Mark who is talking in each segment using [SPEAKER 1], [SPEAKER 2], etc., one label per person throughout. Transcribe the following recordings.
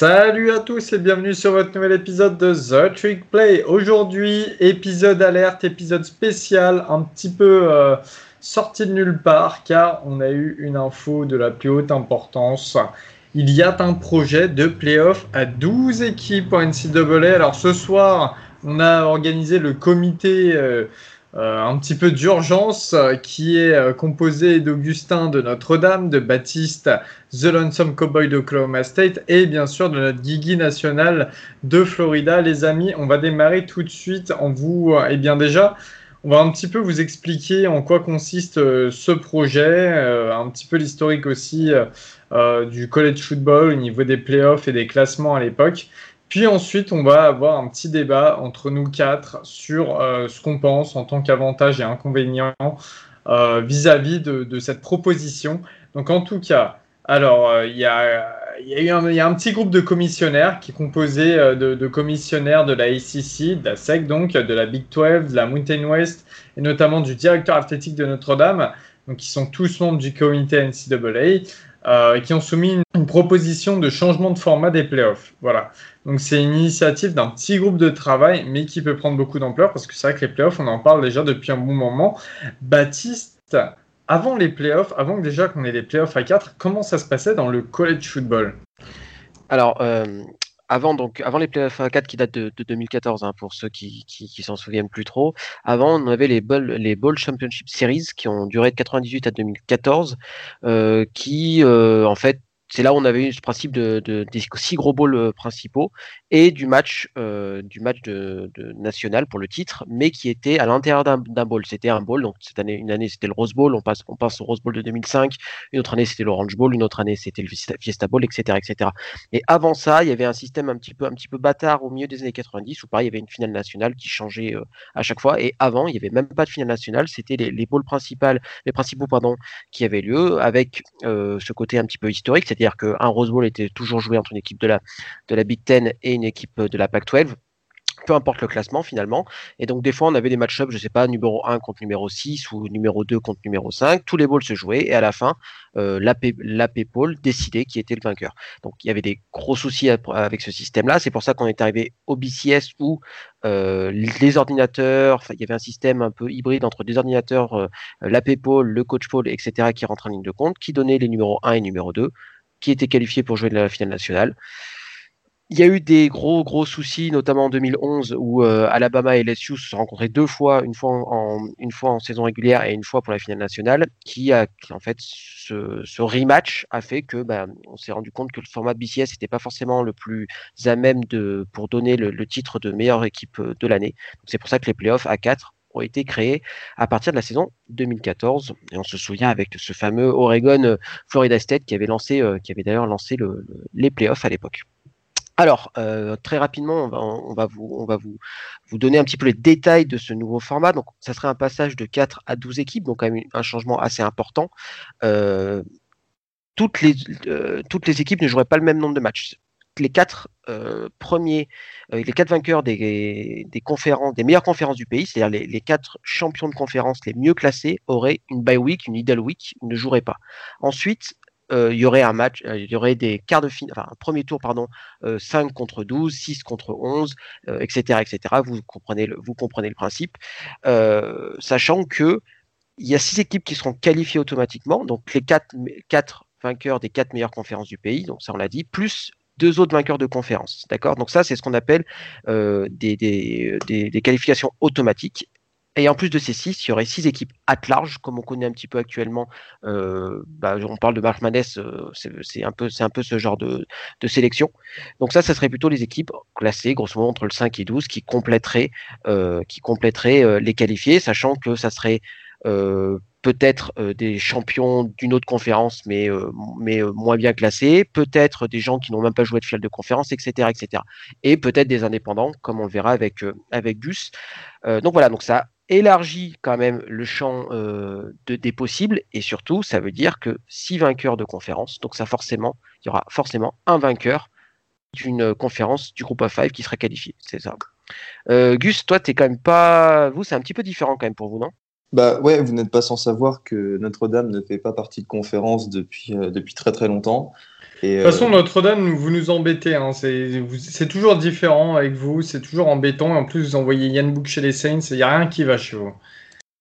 [SPEAKER 1] Salut à tous et bienvenue sur votre nouvel épisode de The Trick Play. Aujourd'hui, épisode alerte, épisode spécial, un petit peu euh, sorti de nulle part car on a eu une info de la plus haute importance. Il y a un projet de playoff à 12 équipes en NCAA. Alors ce soir, on a organisé le comité euh, euh, un petit peu d'urgence euh, qui est euh, composé d'Augustin de Notre-Dame, de Baptiste, The Lonesome Cowboy d'Oklahoma State et bien sûr de notre Guigui national de Florida. Les amis, on va démarrer tout de suite en vous. Eh bien déjà, on va un petit peu vous expliquer en quoi consiste ce projet, un petit peu l'historique aussi du college football au niveau des playoffs et des classements à l'époque. Puis ensuite, on va avoir un petit débat entre nous quatre sur euh, ce qu'on pense en tant qu'avantage et inconvénient euh, vis-à-vis de, cette proposition. Donc en tout cas, alors euh, il y, a, eu un, petit groupe de commissionnaires qui est composé de, commissionnaires de la ACC, de la SEC donc, de la Big 12, de la Mountain West et notamment du directeur athlétique de Notre-Dame. Donc ils sont tous membres du comité NCAA. Euh, qui ont soumis une, proposition de changement de format des playoffs. Voilà. Donc c'est une initiative d'un petit groupe de travail, mais qui peut prendre beaucoup d'ampleur parce que c'est vrai que les playoffs, on en parle déjà depuis un bon moment. Baptiste, avant les playoffs, avant déjà qu'on ait les playoffs à 4, comment ça se passait dans le college football?
[SPEAKER 2] Alors, euh, avant, donc, avant les playoffs 4 qui datent de, 2014, hein, pour ceux qui, qui, s'en souviennent plus trop, avant on avait les Ball, les Ball Championship Series qui ont duré de 98 à 2014, euh, qui euh, en fait c'est là où on avait eu ce principe de, des six gros bowls euh, principaux et du match, euh, du match de, national pour le titre, mais qui était à l'intérieur d'un bowl. C'était un bowl, donc cette année, une année c'était le Rose Bowl, on passe, on passe au Rose Bowl de 2005, une autre année c'était l'Orange Bowl, une autre année c'était le Fiesta Bowl, etc., etc. Et avant ça, il y avait un système un petit peu, un petit peu bâtard au milieu des années 90 où pareil, il y avait une finale nationale qui changeait euh, à chaque fois. Et avant, il y avait même pas de finale nationale, c'était les, les les principaux pardon, qui avaient lieu avec ce côté un petit peu historique, c'est-à-dire qu'un Rose Bowl était toujours joué entre une équipe de la, de la Big Ten et une équipe de la Pac-12 peu importe le classement finalement. Et donc des fois on avait des match-ups, je sais pas, numéro 1 contre numéro 6 ou numéro 2 contre numéro 5. Tous les balls se jouaient et à la fin, euh, l'AP Pole décidait qui était le vainqueur. Donc il y avait des gros soucis avec ce système-là. C'est pour ça qu'on est arrivé au BCS où euh, les ordinateurs, il y avait un système un peu hybride entre des ordinateurs, euh, l'AP Pole, le coach Pole, etc. qui rentrent en ligne de compte, qui donnaient les numéros 1 et numéro 2 qui était qualifié pour jouer de la finale nationale. Il y a eu des gros gros soucis, notamment en 2011 où euh, Alabama et LSU se sont rencontrés deux fois, une fois en, une fois en saison régulière et une fois pour la finale nationale, qui en fait ce, rematch a fait que ben, on s'est rendu compte que le format BCS n'était pas forcément le plus à même de pour donner le, le titre de meilleure équipe de l'année. C'est pour ça que les playoffs à 4 ont été créés à partir de la saison 2014. Et on se souvient avec ce fameux Oregon euh, Florida State qui avait lancé, euh, qui avait d'ailleurs lancé le, les playoffs à l'époque. Alors, euh, très rapidement, on va, vous, on va vous, vous, donner un petit peu les détails de ce nouveau format. Donc, ça serait un passage de 4 à 12 équipes, donc quand même un changement assez important. toutes, les, toutes les équipes ne joueraient pas le même nombre de matchs les quatre euh, premiers, euh, les quatre vainqueurs des, conférences, des meilleures conférences du pays, c'est-à-dire les, quatre champions de conférence les mieux classés, auraient une bye week, une idle week, ne joueraient pas. Ensuite, euh, il y aurait un match, il y aurait des quarts de finale, un premier tour, pardon, 5 contre 12, 6 contre 11, etc., etc. Vous comprenez le, vous comprenez le principe, sachant que il y a six équipes qui seront qualifiées automatiquement, donc les quatre, quatre vainqueurs des quatre meilleures conférences du pays, donc ça on l'a dit, plus deux autres vainqueurs de conférence. D'accord? Donc ça, c'est ce qu'on appelle euh, des, des, qualifications automatiques. Et en plus de ces six, il y aurait six équipes at large, comme on connaît un petit peu actuellement. Euh, bah, on parle de March Madness, euh, c'est un peu, un peu ce genre de, sélection. Donc ça, ça serait plutôt les équipes classées, grosso modo entre le 5 et 12, qui compléteraient, qui compléteraient les qualifiés, sachant que ça serait peut-être euh, des champions d'une autre conférence, mais, euh, mais euh, moins bien classés, peut-être des gens qui n'ont même pas joué de finale de conférence, etc., etc. Et peut-être des indépendants, comme on le verra avec, avec Gus. donc voilà, donc ça élargit quand même le champ de, des possibles, et surtout, ça veut dire que six vainqueurs de conférence, donc ça forcément, il y aura forcément un vainqueur d'une conférence du groupe A5 qui sera qualifié, c'est ça. Gus, toi, t'es quand même pas. Vous, c'est un petit peu différent quand même pour vous, non?
[SPEAKER 3] Bah ouais, vous n'êtes pas sans savoir que Notre-Dame ne fait pas partie de conférence depuis, euh, depuis très très longtemps.
[SPEAKER 1] de toute façon, Notre-Dame, vous nous embêtez. Hein. C'est toujours différent avec vous, c'est toujours embêtant. En plus, vous envoyez Yann Book chez les Saints, il n'y a rien qui va chez vous.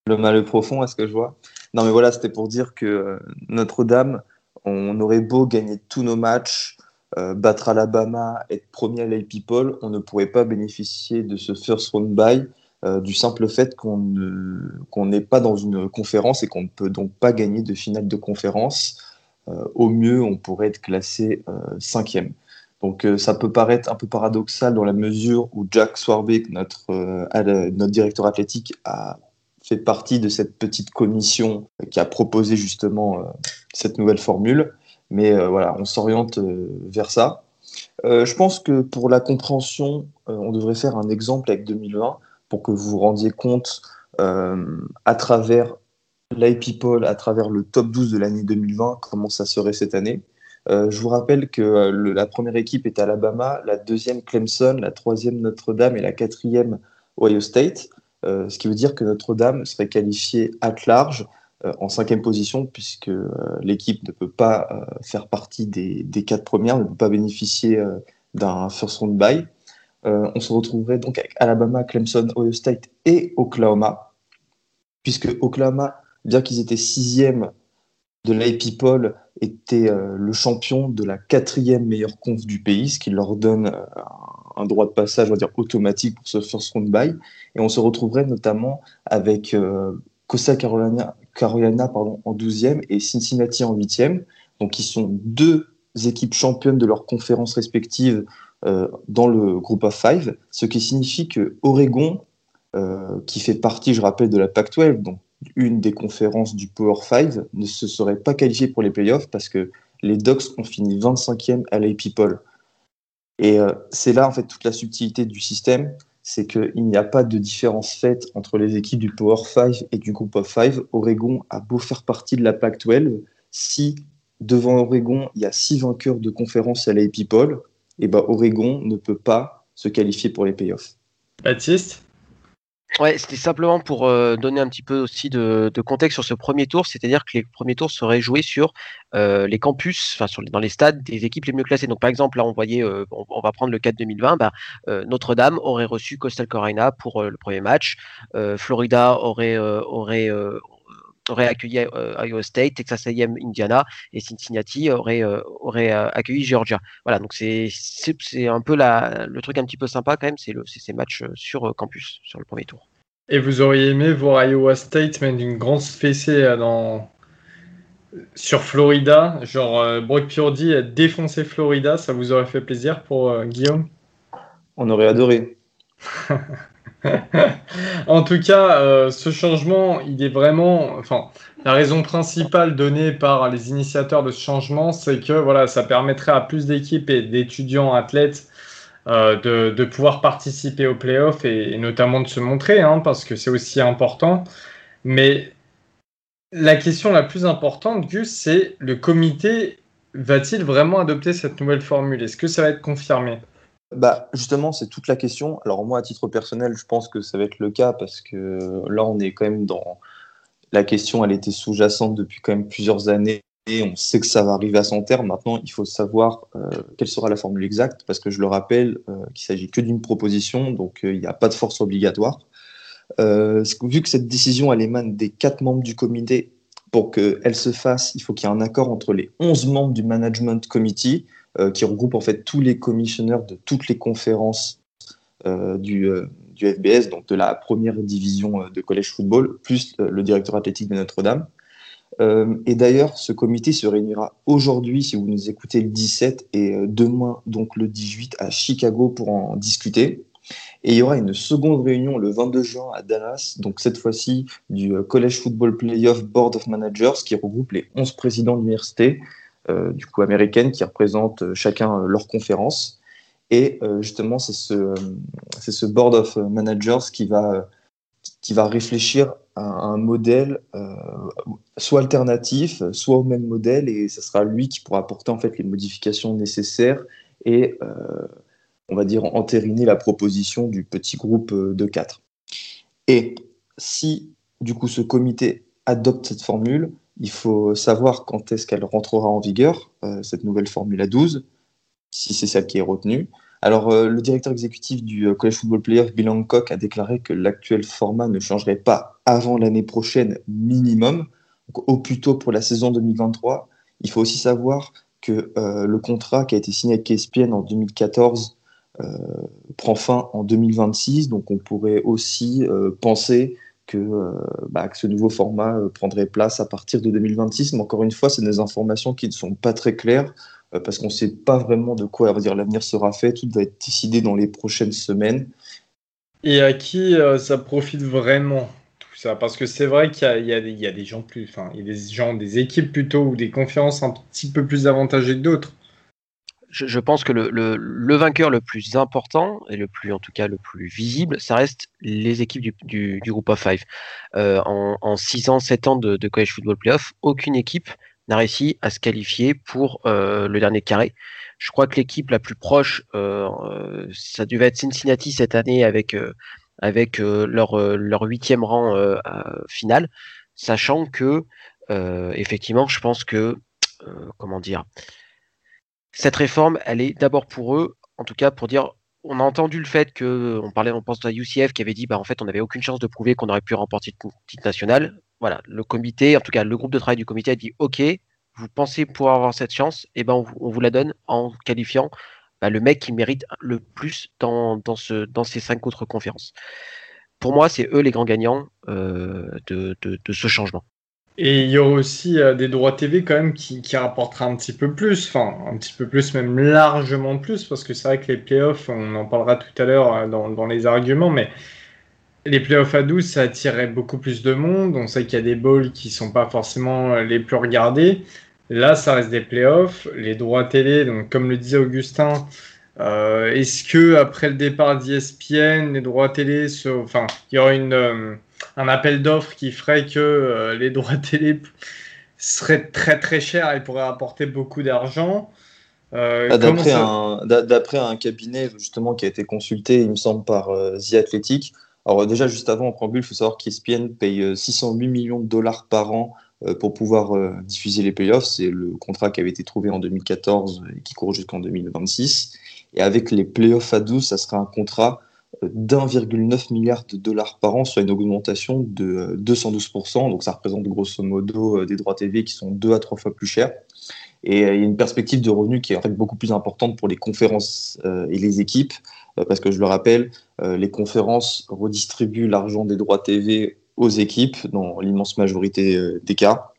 [SPEAKER 3] Le mal profond, est-ce que je vois Non, mais voilà, c'était pour dire que Notre-Dame, on aurait beau gagner tous nos matchs, euh, battre Alabama, être premier à l'AP People, on ne pourrait pas bénéficier de ce first round bye euh, du simple fait qu'on n'est pas dans une conférence et qu'on ne peut donc pas gagner de finale de conférence. Euh, au mieux, on pourrait être classé cinquième. Donc ça peut paraître un peu paradoxal dans la mesure où Jack Swarbrick, notre, directeur athlétique, a fait partie de cette petite commission qui a proposé justement cette nouvelle formule. Mais euh, voilà, on s'oriente euh, vers ça. Euh, je pense que pour la compréhension, on devrait faire un exemple avec 2020 pour que vous vous rendiez compte à travers l'iPeople, à travers le top 12 de l'année 2020, comment ça serait cette année. je vous rappelle que la première équipe est Alabama, la deuxième Clemson, la troisième Notre-Dame et la quatrième Ohio State. ce qui veut dire que Notre-Dame serait qualifiée at large euh, en cinquième position, puisque euh, l'équipe ne peut pas euh, faire partie des, quatre premières, ne peut pas bénéficier d'un first round bye. On se retrouverait donc avec Alabama, Clemson, Ohio State et Oklahoma, puisque Oklahoma, bien qu'ils étaient sixième de l'AP Poll, était le champion de la quatrième meilleure conf du pays, ce qui leur donne un droit de passage, on va dire, automatique pour ce first round bye. Et on se retrouverait notamment avec Costa Carolina, Carolina en 12e et Cincinnati en 8e. Donc, ils sont deux équipes championnes de leurs conférences respectives euh, dans le groupe of five, ce qui signifie que Oregon, euh, qui fait partie, je rappelle, de la Pac-12, donc une des conférences du Power 5, ne se serait pas qualifié pour les playoffs parce que les Ducks ont fini 25e à l'AP Poll. Et euh, c'est là, en fait, toute la subtilité du système c'est qu'il n'y a pas de différence faite entre les équipes du Power 5 et du Group of 5. Oregon a beau faire partie de la Pac-12, si devant Oregon, il y a six vainqueurs de conférence à la People, et eh ben Oregon ne peut pas se qualifier pour les playoffs.
[SPEAKER 1] Baptiste?
[SPEAKER 2] Ouais, c'était simplement pour euh, donner un petit peu aussi de, contexte sur ce premier tour, c'est-à-dire que les premiers tours seraient joués sur euh, les campus, enfin sur dans les stades des équipes les mieux classées. Donc par exemple, là on voyait, euh, on, va prendre le cas de 2020, bah, Notre-Dame aurait reçu Coastal Carolina pour le premier match, Florida aurait aurait aurait accueilli Iowa State, Texas A&M, Indiana et Cincinnati aurait aurait accueilli Georgia. Voilà, donc c'est c'est un peu la, le truc un petit peu sympa quand même, c'est ces matchs sur campus sur le premier tour.
[SPEAKER 1] Et vous auriez aimé voir Iowa State mettre une grande fessée euh, dans... sur Florida Genre, euh, Brock Purdy a défoncé Florida, ça vous aurait fait plaisir pour euh, Guillaume?
[SPEAKER 3] On aurait adoré.
[SPEAKER 1] en tout cas, ce changement, il est vraiment. Enfin, la raison principale donnée par les initiateurs de ce changement, c'est que voilà, ça permettrait à plus d'équipes et d'étudiants athlètes euh, de, pouvoir participer aux playoffs et, et notamment de se montrer, hein, parce que c'est aussi important. Mais la question la plus importante, Gus, c'est le comité va-t-il vraiment adopter cette nouvelle formule? Est-ce que ça va être confirmé?
[SPEAKER 3] Bah, justement, c'est toute la question. Alors moi, à titre personnel, je pense que ça va être le cas parce que là, on est quand même dans la question. Elle était sous-jacente depuis quand même plusieurs années on sait que ça va arriver à son terme. Maintenant, il faut savoir euh, quelle sera la formule exacte, parce que je le rappelle euh, qu'il s'agit que d'une proposition, donc euh, il n'y a pas de force obligatoire. vu que cette décision elle émane des quatre membres du comité, pour qu'elle se fasse, il faut qu'il y ait un accord entre les 11 membres du management committee, qui regroupe en fait tous les commissionnaires de toutes les conférences du, du FBS, donc de la première division de collège football, plus le directeur athlétique de Notre-Dame. Euh, et d'ailleurs, ce comité se réunira aujourd'hui, si vous nous écoutez, le 17 et euh, demain, donc le 18, à Chicago pour en discuter. Et il y aura une seconde réunion le 22 juin à Dallas, donc cette fois-ci du euh, College Football Playoff Board of Managers, qui regroupe les 11 présidents d'universités, du coup américaines, qui représentent chacun leur conférence. Et justement, c'est ce, c'est ce Board of Managers qui va, qui va réfléchir un, modèle euh, soit alternatif, soit au même modèle, et ce sera lui qui pourra apporter en fait les modifications nécessaires et euh, on va dire entériner la proposition du petit groupe euh, de quatre. Et si du coup ce comité adopte cette formule, Il faut savoir quand est-ce qu'elle rentrera en vigueur, cette nouvelle Formule 12, si c'est celle qui est retenue. Alors, le directeur exécutif du College Football Player, Bill Hancock, a déclaré que l'actuel format ne changerait pas avant l'année prochaine minimum, au plus tôt pour la saison 2023. Il faut aussi savoir que le contrat qui a été signé avec ESPN en 2014 euh, prend fin en 2026. Donc on pourrait aussi euh, penser que, euh, bah, que, ce nouveau format prendrait place à partir de 2026. Mais encore une fois, c'est des informations qui ne sont pas très claires parce qu'on ne sait pas vraiment de quoi l'avenir sera fait. Tout va être décidé dans les prochaines semaines.
[SPEAKER 1] Et à qui ça profite vraiment tout ça? Parce que c'est vrai qu'il y, y, a des gens plus, enfin, il y a des gens, des équipes plutôt ou des conférences un petit peu plus avantagées que d'autres
[SPEAKER 2] je, pense que le, le, vainqueur le plus important et le plus, en tout cas, le plus visible, ça reste les équipes du, du, groupe of five. Euh, en, en 6 ans, 7 ans de, de college football playoff, aucune équipe n'a réussi à se qualifier pour euh, le dernier carré. Je crois que l'équipe la plus proche, euh, ça devait être Cincinnati cette année avec avec leur leur huitième rang final, sachant que effectivement, je pense que comment dire, cette réforme, elle est d'abord pour eux, en tout cas pour dire, on a entendu le fait que, on parlait, on pense à UCF qui avait dit, bah en fait, on n'avait aucune chance de prouver qu'on aurait pu remporter le titre national. Voilà, le comité, en tout cas le groupe de travail du comité a dit, ok, vous pensez pouvoir avoir cette chance, et eh ben on, vous la donne en qualifiant bah, le mec qui mérite le plus dans, dans, ce, dans ces cinq autres conférences. Pour moi, c'est eux les grands gagnants euh, de ce changement.
[SPEAKER 1] Et il y aura aussi euh, des droits TV quand même qui, qui rapportera un petit peu plus, enfin un petit peu plus, même largement plus, parce que c'est vrai que les playoffs, on en parlera tout à l'heure euh, dans, les arguments, mais les playoffs à 12, ça attirait beaucoup plus de monde. On sait qu'il y a des bowls qui sont pas forcément euh, les plus regardés. Là, ça reste des playoffs. Les droits télé, donc comme le disait Augustin, est-ce que après le départ d'ESPN, les droits télé, enfin, il y aura une un appel d'offres qui ferait que euh, les droits télé seraient très très chers et pourraient apporter beaucoup d'argent.
[SPEAKER 3] Euh, ah, d'après un, cabinet justement qui a été consulté, il me semble, par euh, The Athletic. Alors déjà, juste avant, en préambule, il faut savoir qu'ESPN paye 608 millions de dollars par an pour pouvoir diffuser les playoffs. C'est le contrat qui avait été trouvé en 2014 et qui court jusqu'en 2026. Et avec les playoffs à 12, ça sera un contrat d'1,9 milliard de dollars par an, soit une augmentation de 212%. Euh, Donc ça représente grosso modo euh, des droits TV qui sont deux à trois fois plus chers. Et euh, il y a une perspective de revenus qui est en fait beaucoup plus importante pour les conférences et les équipes, parce que je le rappelle, les conférences redistribuent l'argent des droits TV aux équipes dans l'immense majorité des cas.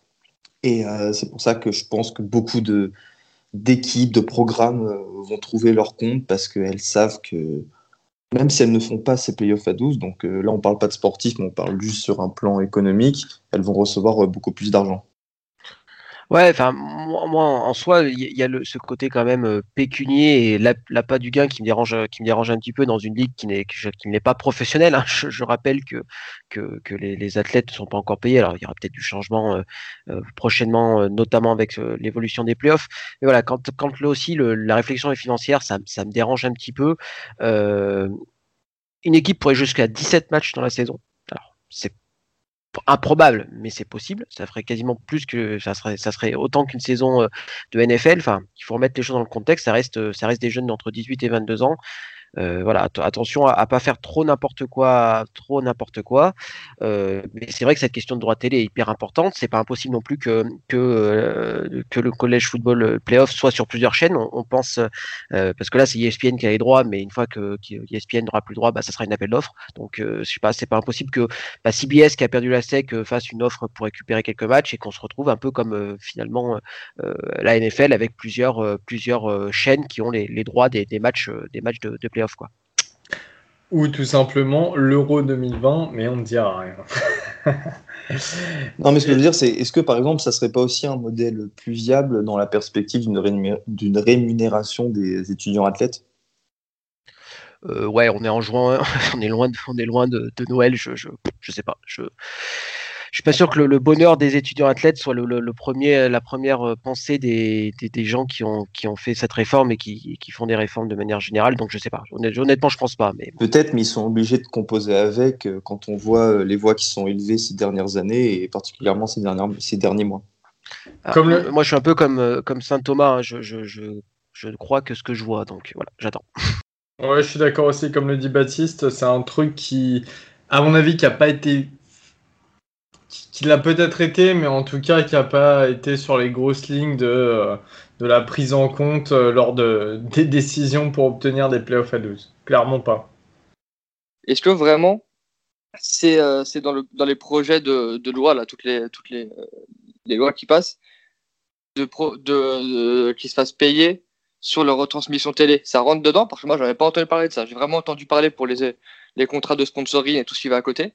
[SPEAKER 3] Et c'est pour ça que je pense que beaucoup d'équipes, de programmes vont trouver leur compte parce qu'elles savent que même si elles ne font pas ces playoffs à 12, donc euh, là on parle pas de sportifs, mais on parle juste sur un plan économique, elles vont recevoir euh, beaucoup plus d'argent.
[SPEAKER 2] Ouais, enfin, moi, en soi, il y, a le, ce côté quand même euh, pécunier et l'appât du gain qui me dérange, qui me dérange un petit peu dans une ligue qui n'est qui pas professionnelle. Hein. Je, rappelle que les, athlètes ne sont pas encore payés. Alors, il y aura peut-être du changement euh, euh, prochainement, notamment avec l'évolution des playoffs. Mais voilà, quand quand là aussi le, la réflexion est financière, ça, ça me dérange un petit peu. une équipe pourrait jusqu'à 17 matchs dans la saison. Alors, c'est improbable, mais c'est possible. Ça ferait quasiment plus que ça serait, ça serait autant qu'une saison euh, de NFL. Enfin, il faut remettre les choses dans le contexte. Ça reste, ça reste des jeunes d'entre 18 et 22 ans. Euh, voilà, attention à, à, pas faire trop n'importe quoi, trop n'importe quoi. Euh, mais c'est vrai que cette question de droit télé est hyper importante. C'est pas impossible non plus que que euh, que le collège football euh, playoff soit sur plusieurs chaînes. On, on pense euh, parce que là c'est ESPN qui a les droits, mais une fois que ESPN n'aura plus le droit, bah ça sera une appel d'offres. Donc je sais pas, c'est pas impossible que bah, CBS qui a perdu la SEC fasse une offre pour récupérer quelques matchs et qu'on se retrouve un peu comme finalement la NFL avec plusieurs plusieurs chaînes qui ont les, les droits des, des matchs des matchs de, de playoff Quoi.
[SPEAKER 1] Ou tout simplement l'Euro 2020, mais on ne dira rien.
[SPEAKER 3] non, mais ce que je veux dire, c'est est-ce que par exemple, ça serait pas aussi un modèle plus viable dans la perspective d'une rémunération des étudiants athlètes?
[SPEAKER 2] Euh, Ouais, on est en juin, on est loin de, on est loin de, Noël, je, je, je sais pas. Je je suis pas sûr que le, bonheur des étudiants athlètes soit le, premier, la première euh, pensée des, des, gens qui ont, qui ont fait cette réforme et qui, qui, font des réformes de manière générale. Donc je sais pas. Honnêtement, je pense pas. Mais
[SPEAKER 3] peut-être, mais ils sont obligés de composer avec euh, quand on voit euh, les voix qui sont élevées ces dernières années et particulièrement ces, dernières, ces derniers mois.
[SPEAKER 2] Ah, comme Moi, je suis un peu comme, comme Saint Thomas. Hein. Je, je, je, je crois que ce que je vois. Donc voilà, j'attends.
[SPEAKER 1] Ouais, je suis d'accord aussi. Comme le dit Baptiste, c'est un truc qui, à mon avis, qui n'a pas été qui l'a peut-être été, mais en tout cas qui n'a pas été sur les grosses lignes de, euh, de la prise en compte euh, lors de, des décisions pour obtenir des playoffs à 12. Clairement pas.
[SPEAKER 4] Est-ce que vraiment c'est euh, dans, le, dans les projets de, de, loi, là, toutes les, toutes les, les lois qui passent, de, pro, de, qui se fassent payer sur leur retransmission télé? Ça rentre dedans? Parce que moi, je n'avais pas entendu parler de ça. J'ai vraiment entendu parler pour les, les contrats de sponsoring et tout ce qui va à côté.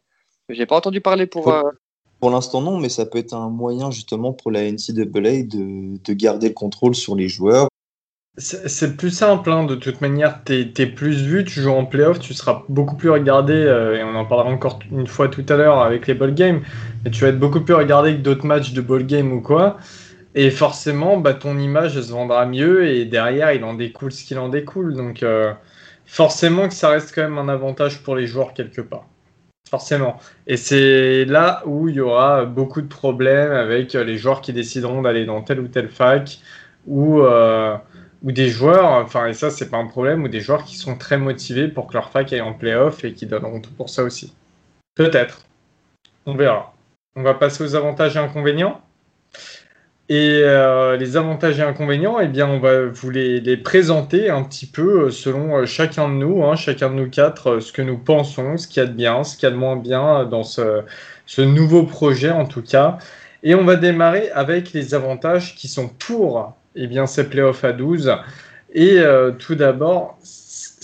[SPEAKER 4] Mais j'ai pas entendu parler pour,
[SPEAKER 3] pour l'instant, non, mais ça peut être un moyen justement pour la NCAA de, de garder le contrôle sur les joueurs.
[SPEAKER 1] C'est plus simple, hein. de toute manière, tu es, plus vu, tu joues en playoff, tu seras beaucoup plus regardé, euh, et on en parlera encore une fois tout à l'heure avec les ball games, mais tu vas être beaucoup plus regardé que d'autres matchs de ball game ou quoi, et forcément, bah, ton image se vendra mieux, et derrière, il en découle ce qu'il en découle, donc euh, forcément que ça reste quand même un avantage pour les joueurs quelque part. Forcément. Et c'est là où il y aura beaucoup de problèmes avec les joueurs qui décideront d'aller dans telle ou telle fac ou, euh, ou des joueurs, enfin, et ça, c'est pas un problème, ou des joueurs qui sont très motivés pour que leur fac aille en playoff et qui donneront tout pour ça aussi. Peut-être. On verra. On va passer aux avantages et inconvénients. Et euh, les avantages et inconvénients, eh bien, on va vous les, présenter un petit peu euh, selon euh, chacun de nous, hein, chacun de nous quatre, ce que nous pensons, ce qu'il y a de bien, ce qu'il y a de moins bien dans ce, nouveau projet en tout cas. Et on va démarrer avec les avantages qui sont pour eh bien, ces playoffs à 12. Et tout d'abord,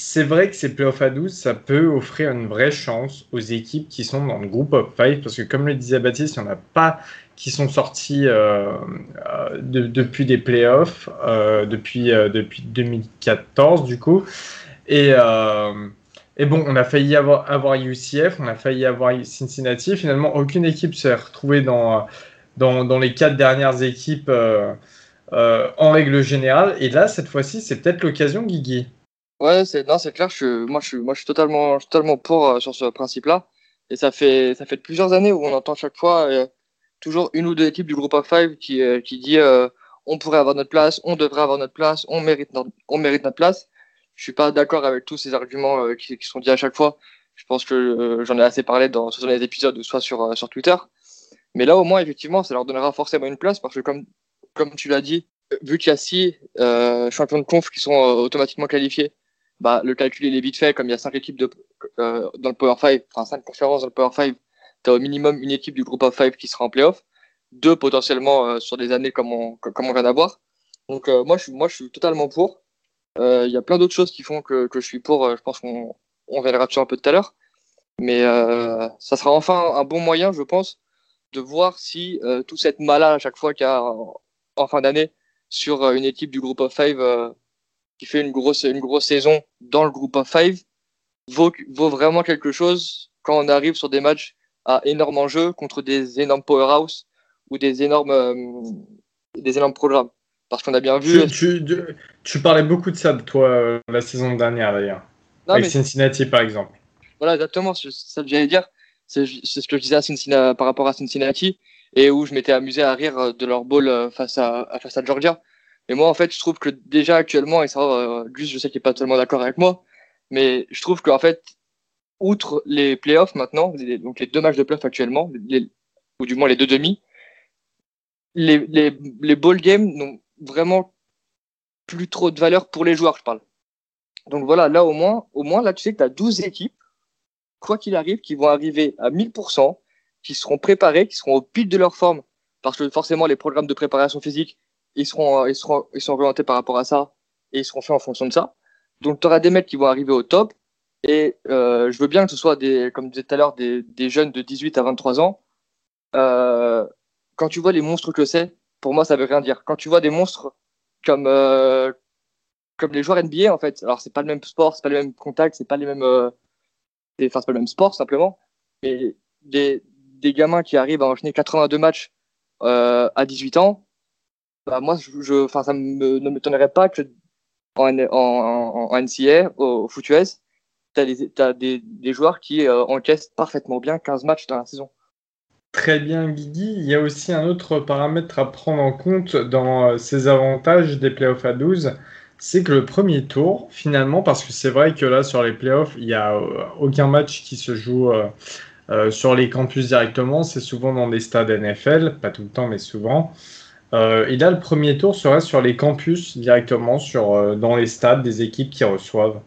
[SPEAKER 1] c'est vrai que ces playoffs à 12, ça peut offrir une vraie chance aux équipes qui sont dans le groupe of 5, parce que comme le disait Baptiste, il n'y en a pas qui sont sortis euh, euh, depuis des playoffs, euh, depuis, depuis 2014 du coup. Et, et bon, on a failli avoir, avoir UCF, on a failli avoir Cincinnati. Finalement, aucune équipe s'est retrouvée dans, dans, les quatre dernières équipes en règle générale. Et là, cette fois-ci, c'est peut-être l'occasion, Guigui.
[SPEAKER 4] Ouais, c'est clair. Je, moi, je suis, moi, je totalement, totalement pour sur ce principe-là. Et ça fait, ça fait plusieurs années où on entend chaque fois toujours une ou deux équipes du groupe of five qui, euh, qui dit euh, on pourrait avoir notre place, on devrait avoir notre place, on mérite notre, on mérite notre place. Je suis pas d'accord avec tous ces arguments euh, qui, qui, sont dits à chaque fois. Je pense que j'en ai assez parlé dans, soit dans les épisodes soit sur, sur Twitter. Mais là, au moins, effectivement, ça leur donnera forcément une place parce que, comme, comme tu l'as dit, vu qu'il y a six champions de conf qui sont automatiquement qualifiés, bah, le calcul est vite fait. Comme il y a cinq équipes de, dans le Power 5, enfin cinq conférences dans le Power 5, tu as au minimum une équipe du groupe of five qui sera en playoff, deux potentiellement euh, sur des années comme on, comme on vient d'avoir. Donc euh, moi, je moi, je suis totalement pour. Euh, il y a plein d'autres choses qui font que, que je suis pour. je pense qu'on on verra dessus un peu tout à l'heure. Mais ça sera enfin un bon moyen, je pense, de voir si tout cette mala à chaque fois qu'il y a en, fin d'année sur une équipe du groupe of five qui fait une grosse, une grosse saison dans le groupe of five vaut, vaut vraiment quelque chose quand on arrive sur des matchs à énormes enjeux contre des énormes powerhouse ou des énormes, euh, des énormes programmes. Parce qu'on a bien vu.
[SPEAKER 1] Tu, tu, parlais beaucoup de ça, toi, euh, la saison dernière, d'ailleurs. Avec Cincinnati, par exemple.
[SPEAKER 4] Voilà, exactement. C'est ça que j'allais dire. C'est ce que je disais à Cincinnati, par rapport à Cincinnati et où je m'étais amusé à rire euh, de leur ball face à, face à Georgia. Et moi, en fait, je trouve que déjà actuellement, et ça, Gus, je sais qu'il n'est pas totalement d'accord avec moi, mais je trouve qu'en fait, outre les playoffs maintenant, donc les deux matchs de playoffs actuellement, ou du moins les deux demi, les, les, les ball games n'ont vraiment plus trop de valeur pour les joueurs, je parle. Donc voilà, là au moins, au moins là tu sais que tu as 12 équipes, quoi qu'il arrive, qui vont arriver à 1000%, qui seront préparées, qui seront au pic de leur forme, parce que forcément les programmes de préparation physique, ils seront, ils seront, ils sont orientés par rapport à ça, et ils seront faits en fonction de ça. Donc tu auras des mecs qui vont arriver au top, et euh, je veux bien que ce soit, des, comme je disais tout à l'heure, des, des, jeunes de 18 à 23 ans. Euh, quand tu vois les monstres que c'est, pour moi, ça veut rien dire. Quand tu vois des monstres comme, euh, comme les joueurs NBA, en fait, alors c'est pas le même sport, c'est pas le même contact, c'est pas les mêmes. Euh, enfin, c'est pas le même sport, simplement. Mais des, des gamins qui arrivent à enchaîner 82 matchs euh, à 18 ans, bah, moi, je, enfin, ça me, ne m'étonnerait pas que en, en, en NCA, au, foot US, tu as, des, joueurs qui euh, encaissent parfaitement bien 15 matchs dans la saison.
[SPEAKER 1] Très bien, Guigui. Il y a aussi un autre paramètre à prendre en compte dans euh, ces avantages des playoffs à 12, c'est que le premier tour, finalement, parce que c'est vrai que là, sur les playoffs, il n'y a euh, aucun match qui se joue sur les campus directement, c'est souvent dans des stades NFL, pas tout le temps, mais souvent. Et là, le premier tour serait sur les campus directement, sur, dans les stades des équipes qui reçoivent.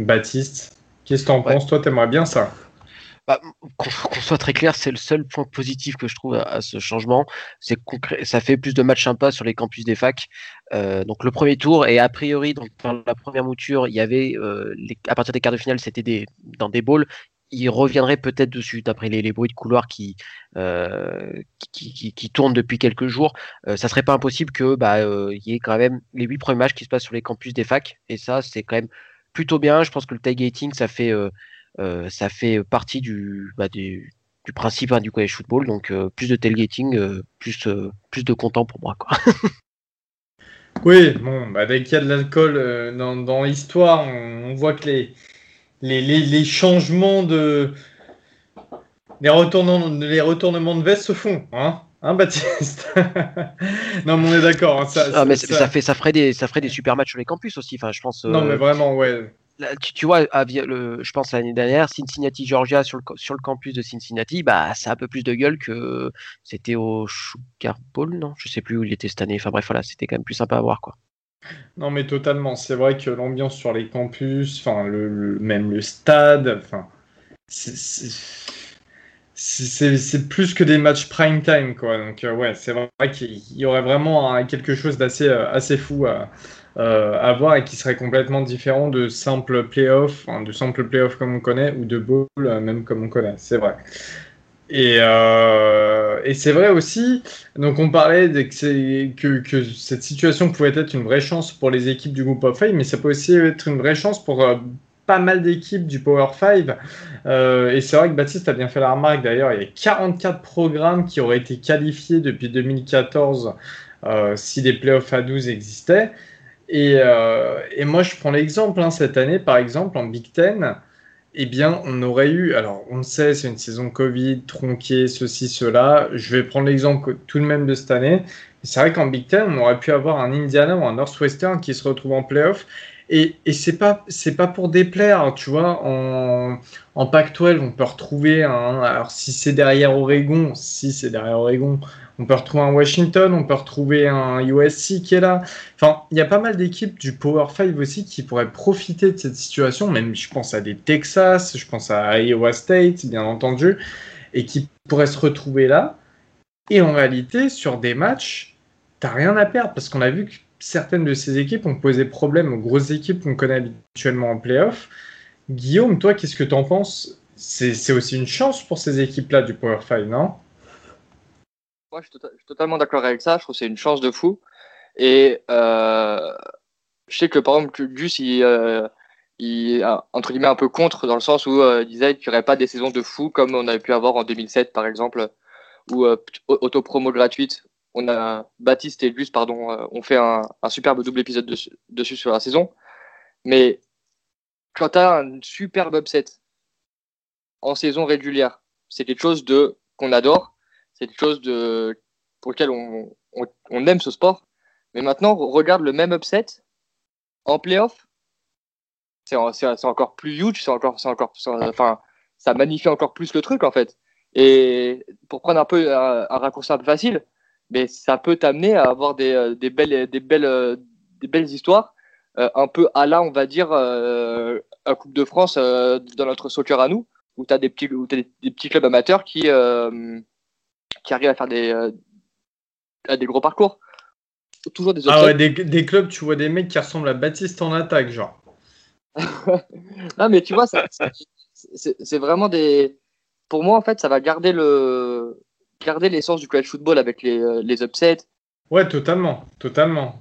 [SPEAKER 1] Baptiste, qu'est-ce que tu en penses? Toi, t'aimerais bien ça
[SPEAKER 2] bah, Qu'on soit très clair, c'est le seul point positif que je trouve à, ce changement. C'est que ça fait plus de matchs sympas sur les campus des facs. Euh, donc le premier tour, et a priori, donc, dans la première mouture, il y avait, à partir des quarts de finale, c'était des, dans des bowls il reviendrait peut-être dessus, d'après les, bruits de couloir euh, qui, qui, tournent depuis quelques jours. Euh, ça serait pas impossible que bah, euh, y ait quand même les huit premiers matchs qui se passent sur les campus des facs. Et ça, c'est quand même plutôt bien. Je pense que le tailgating, ça fait, ça fait partie du, bah, du, principe hein, du college football. Donc plus de tailgating, plus, plus de content pour moi. Quoi.
[SPEAKER 1] oui, bon, bah, dès qu'il y a de l'alcool dans, l'histoire, on voit que les les, changements de. Les, retournements, les retournements de veste se font, hein Hein, Baptiste Non, mais on est d'accord. Hein,
[SPEAKER 2] ça, ah, mais ça... fait, ça, ferait des, ça ferait des super matchs sur les campus aussi. Enfin, je pense.
[SPEAKER 1] Non, mais euh, vraiment, ouais.
[SPEAKER 2] tu, vois, le, je pense l'année dernière, Cincinnati, Georgia sur le, sur le campus de Cincinnati, bah, ça a un peu plus de gueule que c'était au Sugar Bowl, non? Je sais plus où il était cette année. Enfin bref, voilà, c'était quand même plus sympa à voir, quoi.
[SPEAKER 1] Non, mais totalement. C'est vrai que l'ambiance sur les campus, enfin, le, même le stade, enfin, c'est plus que des matchs prime time, quoi. Donc, euh, ouais, c'est vrai qu'il y aurait vraiment quelque chose d'assez euh, assez fou à, euh, voir et qui serait complètement différent de simples playoffs, de simples playoffs comme on connaît, ou de bowl, même comme on connaît. C'est vrai. Et, euh, c'est vrai aussi, donc on parlait que, cette situation pouvait être une vraie chance pour les équipes du groupe of five, mais ça peut aussi être une vraie chance pour euh, pas mal d'équipes du Power 5. Euh, et c'est vrai que Baptiste a bien fait la remarque d'ailleurs, il y a 44 programmes qui auraient été qualifiés depuis 2014 euh, si des playoffs à 12 existaient. Et, euh, et moi je prends l'exemple, hein, cette année par exemple en Big Ten eh bien, on aurait eu, alors on sait, c'est une saison Covid, tronquée, ceci, cela. Je vais prendre l'exemple tout de même de cette année. C'est vrai qu'en Big Ten, on aurait pu avoir un Indiana ou un Northwestern qui se retrouve en playoff. Et, et c'est pas c'est pas pour déplaire, tu vois. En, en Pac-12, on peut retrouver un. Alors si c'est derrière Oregon, si c'est derrière Oregon, on peut retrouver un Washington, on peut retrouver un USC qui est là. Enfin, il y a pas mal d'équipes du Power 5 aussi qui pourraient profiter de cette situation. Même, je pense à des Texas, je pense à Iowa State, bien entendu, et qui pourraient se retrouver là. Et en réalité, sur des matchs, t'as rien à perdre parce qu'on a vu que certaines de ces équipes ont posé problème aux grosses équipes qu'on connaît habituellement en playoff. Guillaume, toi, qu'est-ce que tu en penses? C'est aussi une chance pour ces équipes-là du Power 5, non?
[SPEAKER 4] Moi, je suis, totalement d'accord avec ça. Je trouve que c'est une chance de fou. Et euh, je sais que par exemple, Gus, il, euh, il entre guillemets un peu contre dans le sens où euh, il disait qu'il n'y aurait pas des saisons de fou comme on avait pu avoir en 2007 par exemple, ou auto-promo gratuite. On a Baptiste et Gus, pardon, ont fait un, superbe double épisode dessus, sur la saison. Mais quand tu as un superbe upset en saison régulière, c'est quelque chose de qu'on adore c'est quelque chose de, pour lequel on, aime ce sport. Mais maintenant, regarde le même upset en playoff. C'est encore plus huge, c'est encore, encore, enfin, ça magnifie encore plus le truc en fait. Et pour prendre un peu un, raccourci un peu facile, mais ça peut t'amener à avoir des, euh, des, belles, des, belles, euh, des belles histoires, euh, un peu à la, on va dire, euh, à Coupe de France dans notre soccer à nous, où tu as, des petits, où as des, petits clubs amateurs qui, qui arrivent à faire des, des gros parcours.
[SPEAKER 1] Toujours des Ah ouais, des, clubs, tu vois des mecs qui ressemblent à Baptiste en attaque, genre.
[SPEAKER 4] non, mais tu vois, c'est vraiment des. Pour moi, en fait, ça va garder le garder l'essence du college football avec les, euh, les upsets.
[SPEAKER 1] Ouais, totalement, totalement.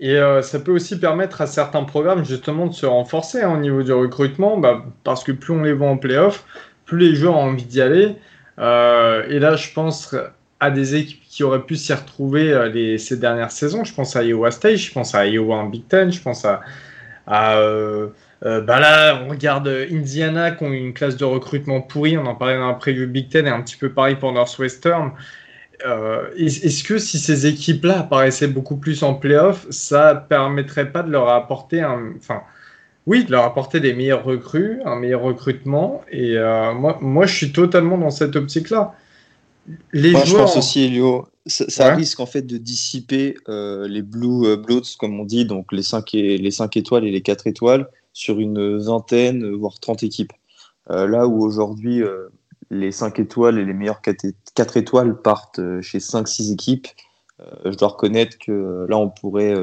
[SPEAKER 1] Et euh, ça peut aussi permettre à certains programmes justement de se renforcer hein, au niveau du recrutement, bah, parce que plus on les voit en playoff, plus les joueurs ont envie d'y aller. et là, je pense à des équipes qui auraient pu s'y retrouver les, ces dernières saisons. Je pense à Iowa State, je pense à Iowa en Big Ten, je pense à, à euh, bah là, on regarde Indiana qui ont une classe de recrutement pourrie. On en parlait dans la preview Big Ten et un petit peu pareil pour Northwestern. Euh, Est-ce que si ces équipes-là apparaissaient beaucoup plus en playoff, ça permettrait pas de leur apporter un, enfin, oui, de leur apporter des meilleurs recrues, un meilleur recrutement? Et euh, moi, moi, je suis totalement dans cette optique-là.
[SPEAKER 3] Les moi, joueurs... je pense aussi, Elio, ça, risque en fait de dissiper euh, les Blue euh, Bloods, comme on dit, donc les 5, et, les 5 étoiles et les 4 étoiles, sur une vingtaine, voire 30 équipes. Euh, là où aujourd'hui, euh, les 5 étoiles et les meilleures 4 étoiles partent euh, chez 5-6 équipes, je dois reconnaître que là, on pourrait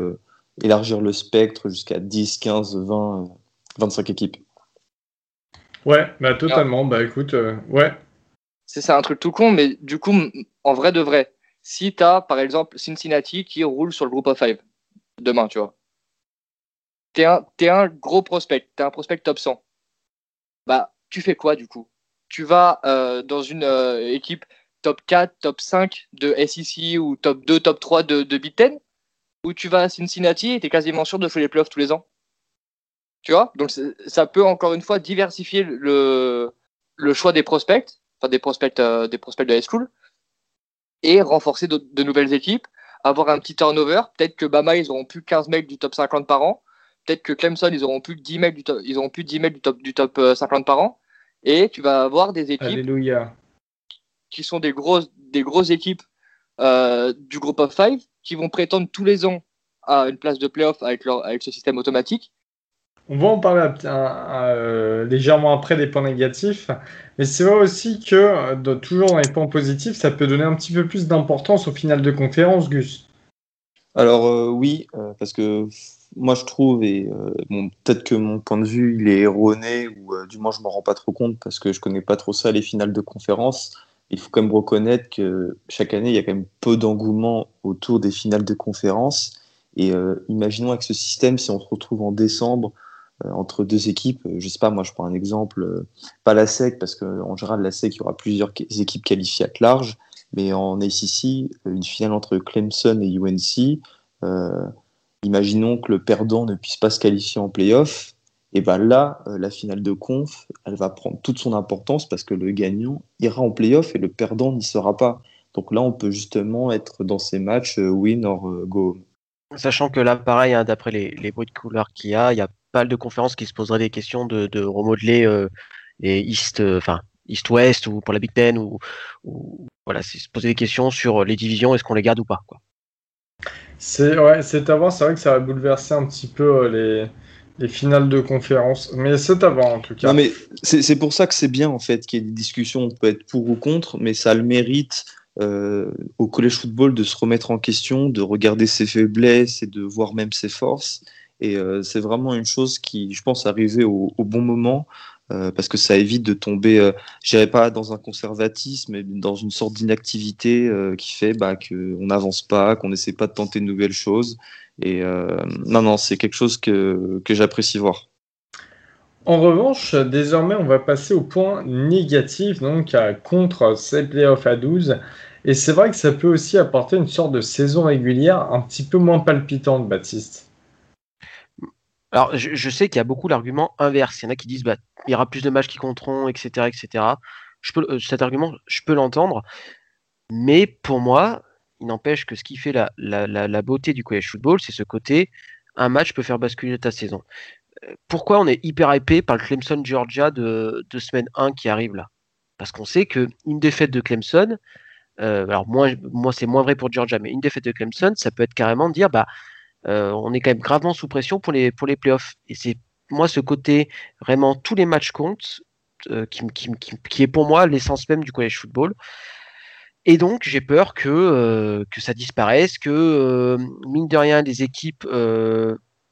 [SPEAKER 3] élargir le spectre jusqu'à 10, 15, 20, 25 équipes.
[SPEAKER 1] Ouais, bah totalement. Bah écoute, ouais.
[SPEAKER 4] C'est un truc tout con, mais du coup, en vrai de vrai, si tu as par exemple Cincinnati qui roule sur le groupe of 5 demain, tu vois, t'es un, un gros prospect, t'es un prospect top 100. Bah, tu fais quoi du coup? Tu vas euh, dans une euh, équipe top 4, top 5 de SEC ou top 2, top 3 de, Big Ten? Ou tu vas à Cincinnati et t'es quasiment sûr de faire les playoffs tous les ans? Tu vois? Donc ça peut encore une fois diversifier le, le choix des prospects, enfin des prospects, euh, de high school, et renforcer de, de, nouvelles équipes, avoir un petit turnover. Peut-être que Bama, ils auront plus 15 mecs du top 50 par an peut-être que Clemson, ils auront plus de 10 mecs du top, ils auront plus de 10 mecs du top, du top 50 euh, par an. Et tu vas avoir des équipes qui sont des grosses, des grosses équipes euh, du groupe of five qui vont prétendre tous les ans à une place de playoff avec, leur, avec ce système automatique.
[SPEAKER 1] On va en parler euh, légèrement après des points négatifs, mais c'est vrai aussi que toujours dans les points positifs, ça peut donner un petit peu plus d'importance au final de conférence, Gus.
[SPEAKER 3] Alors oui, parce que moi je trouve, et euh, bon, peut-être que mon point de vue il est erroné, ou euh, du moins je m'en rends pas trop compte parce que je connais pas trop ça, les finales de conférence. Il faut quand même reconnaître que chaque année il y a quand même peu d'engouement autour des finales de conférence. Et euh, imaginons avec ce système, si on se retrouve en décembre entre deux équipes, je sais pas, moi je prends un exemple, pas la SEC, parce qu'en général la SEC il y aura plusieurs équipes qualifiées à large, mais en ACC, une finale entre Clemson et UNC imaginons que le perdant ne puisse pas se qualifier en playoff, et ben là, euh, la finale de conf, elle va prendre toute son importance parce que le gagnant ira en playoff et le perdant n'y sera pas. Donc là, on peut justement être dans ces matchs euh, win or euh, go.
[SPEAKER 2] Sachant que là, pareil, hein, d'après les, bruits de couleurs qu'il y a, il y a pas mal de conférences qui se poseraient des questions de, remodeler les East, enfin East-West ou pour la Big Ten ou, ou voilà, se poser des questions sur les divisions, est-ce qu'on les garde ou pas quoi.
[SPEAKER 1] C'est ouais, à voir. C'est vrai que ça va bouleverser un petit peu euh, les, finales de conférence. Mais c'est à voir en tout cas.
[SPEAKER 3] Non, mais c'est pour ça que c'est bien en fait qu'il y ait des discussions. On peut être pour ou contre, mais ça a le mérite euh, au collège football de se remettre en question, de regarder ses faiblesses et de voir même ses forces. Et euh, c'est vraiment une chose qui, je pense, arriver au, au bon moment euh, parce que ça évite de tomber, euh, je pas dans un conservatisme, mais dans une sorte d'inactivité euh, qui fait bah, qu'on n'avance pas, qu'on n'essaie pas de tenter de nouvelles choses. Et non, non, c'est quelque chose que, j'apprécie voir.
[SPEAKER 1] En revanche, désormais, on va passer au point négatif, donc contre ces playoffs à 12. Et c'est vrai que ça peut aussi apporter une sorte de saison régulière un petit peu moins palpitante, Baptiste.
[SPEAKER 2] Alors, je, sais qu'il y a beaucoup l'argument inverse. Il y en a qui disent bah, il y aura plus de matchs qui compteront, etc. etc. Je peux, euh, cet argument, je peux l'entendre. Mais pour moi, il n'empêche que ce qui fait la, la, beauté du college football, c'est ce côté un match peut faire basculer ta saison. Euh, pourquoi on est hyper hypé par le Clemson Georgia de, de semaine 1 qui arrive là? Parce qu'on sait qu'une défaite de Clemson, euh, alors moi, moi c'est moins vrai pour Georgia, mais une défaite de Clemson, ça peut être carrément dire bah on est quand même gravement sous pression pour les, pour les playoffs. Et c'est moi ce côté vraiment tous les matchs comptent euh, qui, est pour moi l'essence même du college football. Et donc j'ai peur que, euh, que ça disparaisse, que mine de rien les équipes